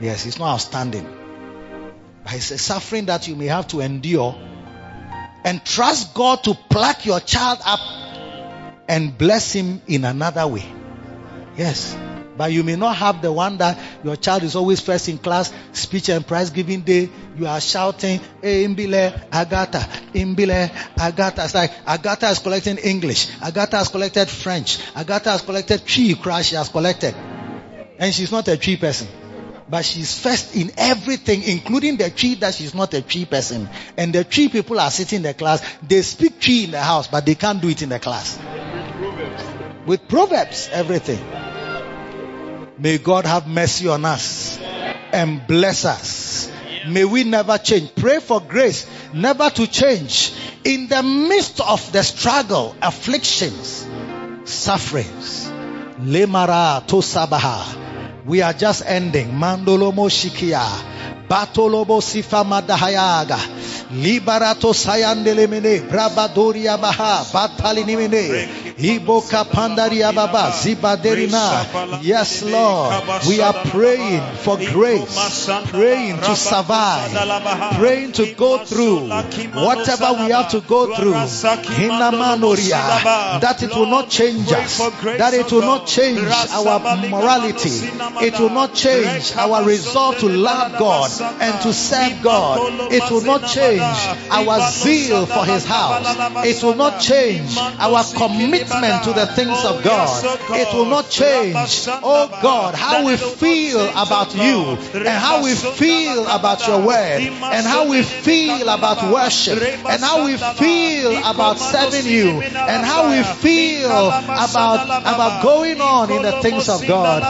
Yes, it's not outstanding. But it's a suffering that you may have to endure and trust God to pluck your child up and bless him in another way. Yes. But you may not have the one that your child is always first in class, speech and prize giving day. You are shouting, eh, hey, Imbile, Agatha, Imbile, Agatha. It's like Agatha is collecting English. Agatha has collected French. Agatha has collected tree crash she has collected. And she's not a tree person. But she's first in everything, including the tree that she's not a tree person. And the tree people are sitting in the class. They speak tree in the house, but they can't do it in the class. With proverbs, everything. May God have mercy on us and bless us. May we never change. Pray for grace never to change in the midst of the struggle, afflictions, sufferings. Lemara to sabaha. We are just ending. Mandolomo shikia. Batolobo sifa madahayaga. Liberato sayandelemene. Brabadoria baha. Batalinimene. Yes, Lord. We are praying for grace. Praying to survive. Praying to go through whatever we have to go through. That it will not change us. That it will not change our morality. It will not change our resolve to love God and to serve God. It will not change our zeal for His house. It will not change our commitment to the things of God. It will not change, oh God, how we feel about you and how we feel about your word and how we feel about worship and how we feel about serving you and how we feel about, about going on in the things of God.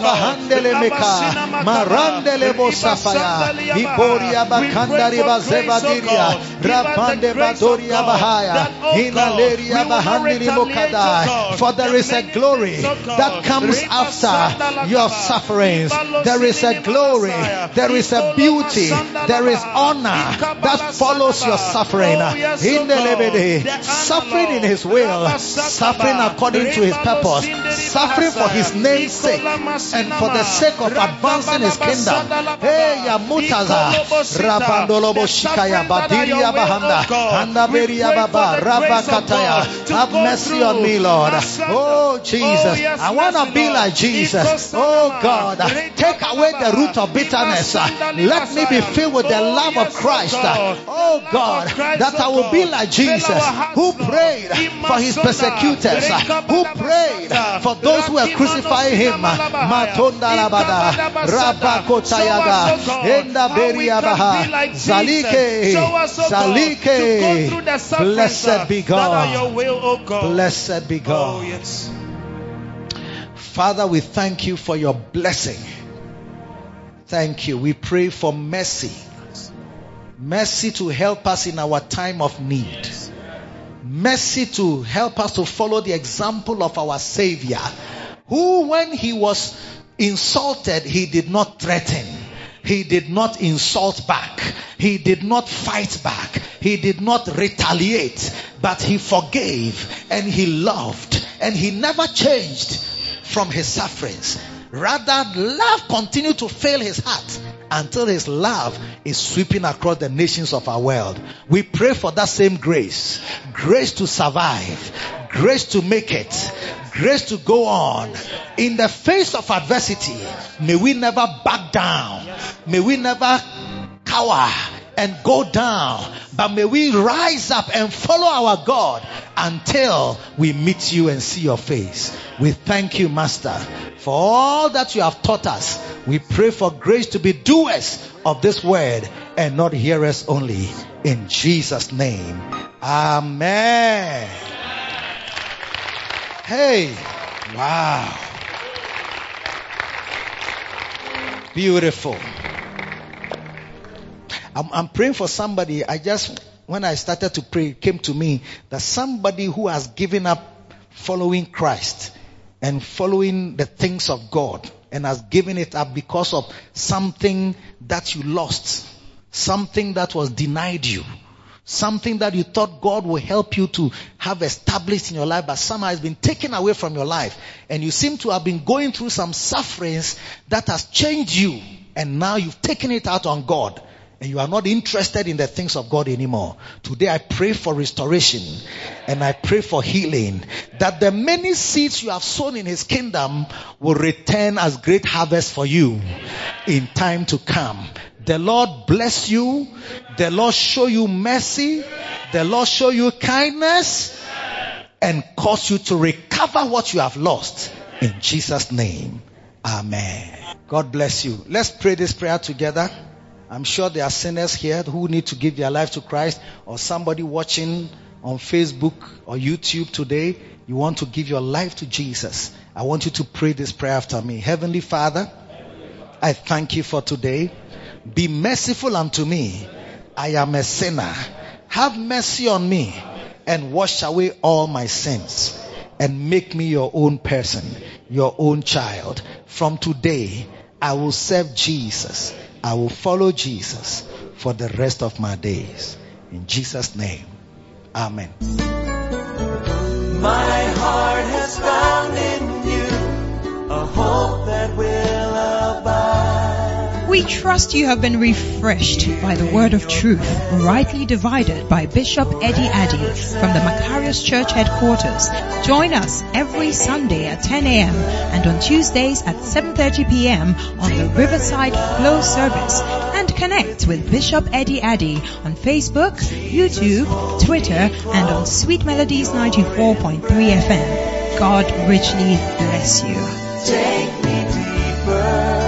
Bahandele Meka. Marandele Bosafaya. Iboria Bakandari Bazevadiria. Rabande Badoria Bahaya. Hinaleria Bahandili Mokada. For there is a glory that comes after your sufferings. There is a glory. There is a beauty. There is honor that follows your suffering. In the Lebede, suffering in His will, suffering according to His purpose, suffering for His name's sake, and for the sake of advancing His kingdom. Hey, Yamutaza, Rabandolobo Shikaya, Badiria Bahanda, Handaberia Baba, Rabakataya. Have mercy on me, Lord. Oh, oh, Jesus. I want to be like Jesus. Oh, God. Take away the root of bitterness. Let me be filled with the love of oh, Christ. Oh, God. That I will be like Jesus, who prayed for his persecutors, who prayed for those who were crucifying him. Matonda labada, rabakotayaga, enda beriabaha, zalike, zalike. Blessed be God. Blessed be God. Oh, yes. Father, we thank you for your blessing. Thank you. We pray for mercy. Mercy to help us in our time of need. Mercy to help us to follow the example of our Savior, who, when he was insulted, he did not threaten. He did not insult back. He did not fight back. He did not retaliate, but he forgave and he loved and he never changed from his sufferings. Rather, love continued to fill his heart until his love is sweeping across the nations of our world. We pray for that same grace. Grace to survive. Grace to make it. Grace to go on. In the face of adversity, may we never back down. May we never cower and go down, but may we rise up and follow our God until we meet you and see your face. We thank you, Master, for all that you have taught us. We pray for grace to be doers of this word and not hearers only. In Jesus' name. Amen. Hey, wow. Beautiful. I'm, I'm praying for somebody. I just, when I started to pray, it came to me that somebody who has given up following Christ and following the things of God and has given it up because of something that you lost, something that was denied you, something that you thought God will help you to have established in your life, but somehow has been taken away from your life. And you seem to have been going through some sufferings that has changed you. And now you've taken it out on God and you are not interested in the things of God anymore. Today I pray for restoration and I pray for healing that the many seeds you have sown in his kingdom will return as great harvest for you in time to come. The Lord bless you. The Lord show you mercy. The Lord show you kindness and cause you to recover what you have lost in Jesus name. Amen. God bless you. Let's pray this prayer together. I'm sure there are sinners here who need to give their life to Christ or somebody watching on Facebook or YouTube today. You want to give your life to Jesus. I want you to pray this prayer after me. Heavenly Father, I thank you for today. Be merciful unto me. I am a sinner. Have mercy on me and wash away all my sins and make me your own person, your own child. From today, I will serve Jesus. I will follow Jesus for the rest of my days. In Jesus' name. Amen. My heart has found in you a hope that will. We trust you have been refreshed by the word of truth, rightly divided by Bishop Eddie Addy from the Macarius Church headquarters. Join us every Sunday at 10 a.m. and on Tuesdays at 7.30 p.m. on the Riverside Flow service and connect with Bishop Eddie Addy on Facebook, YouTube, Twitter and on Sweet Melodies 94.3 FM. God richly bless you. Take me deeper.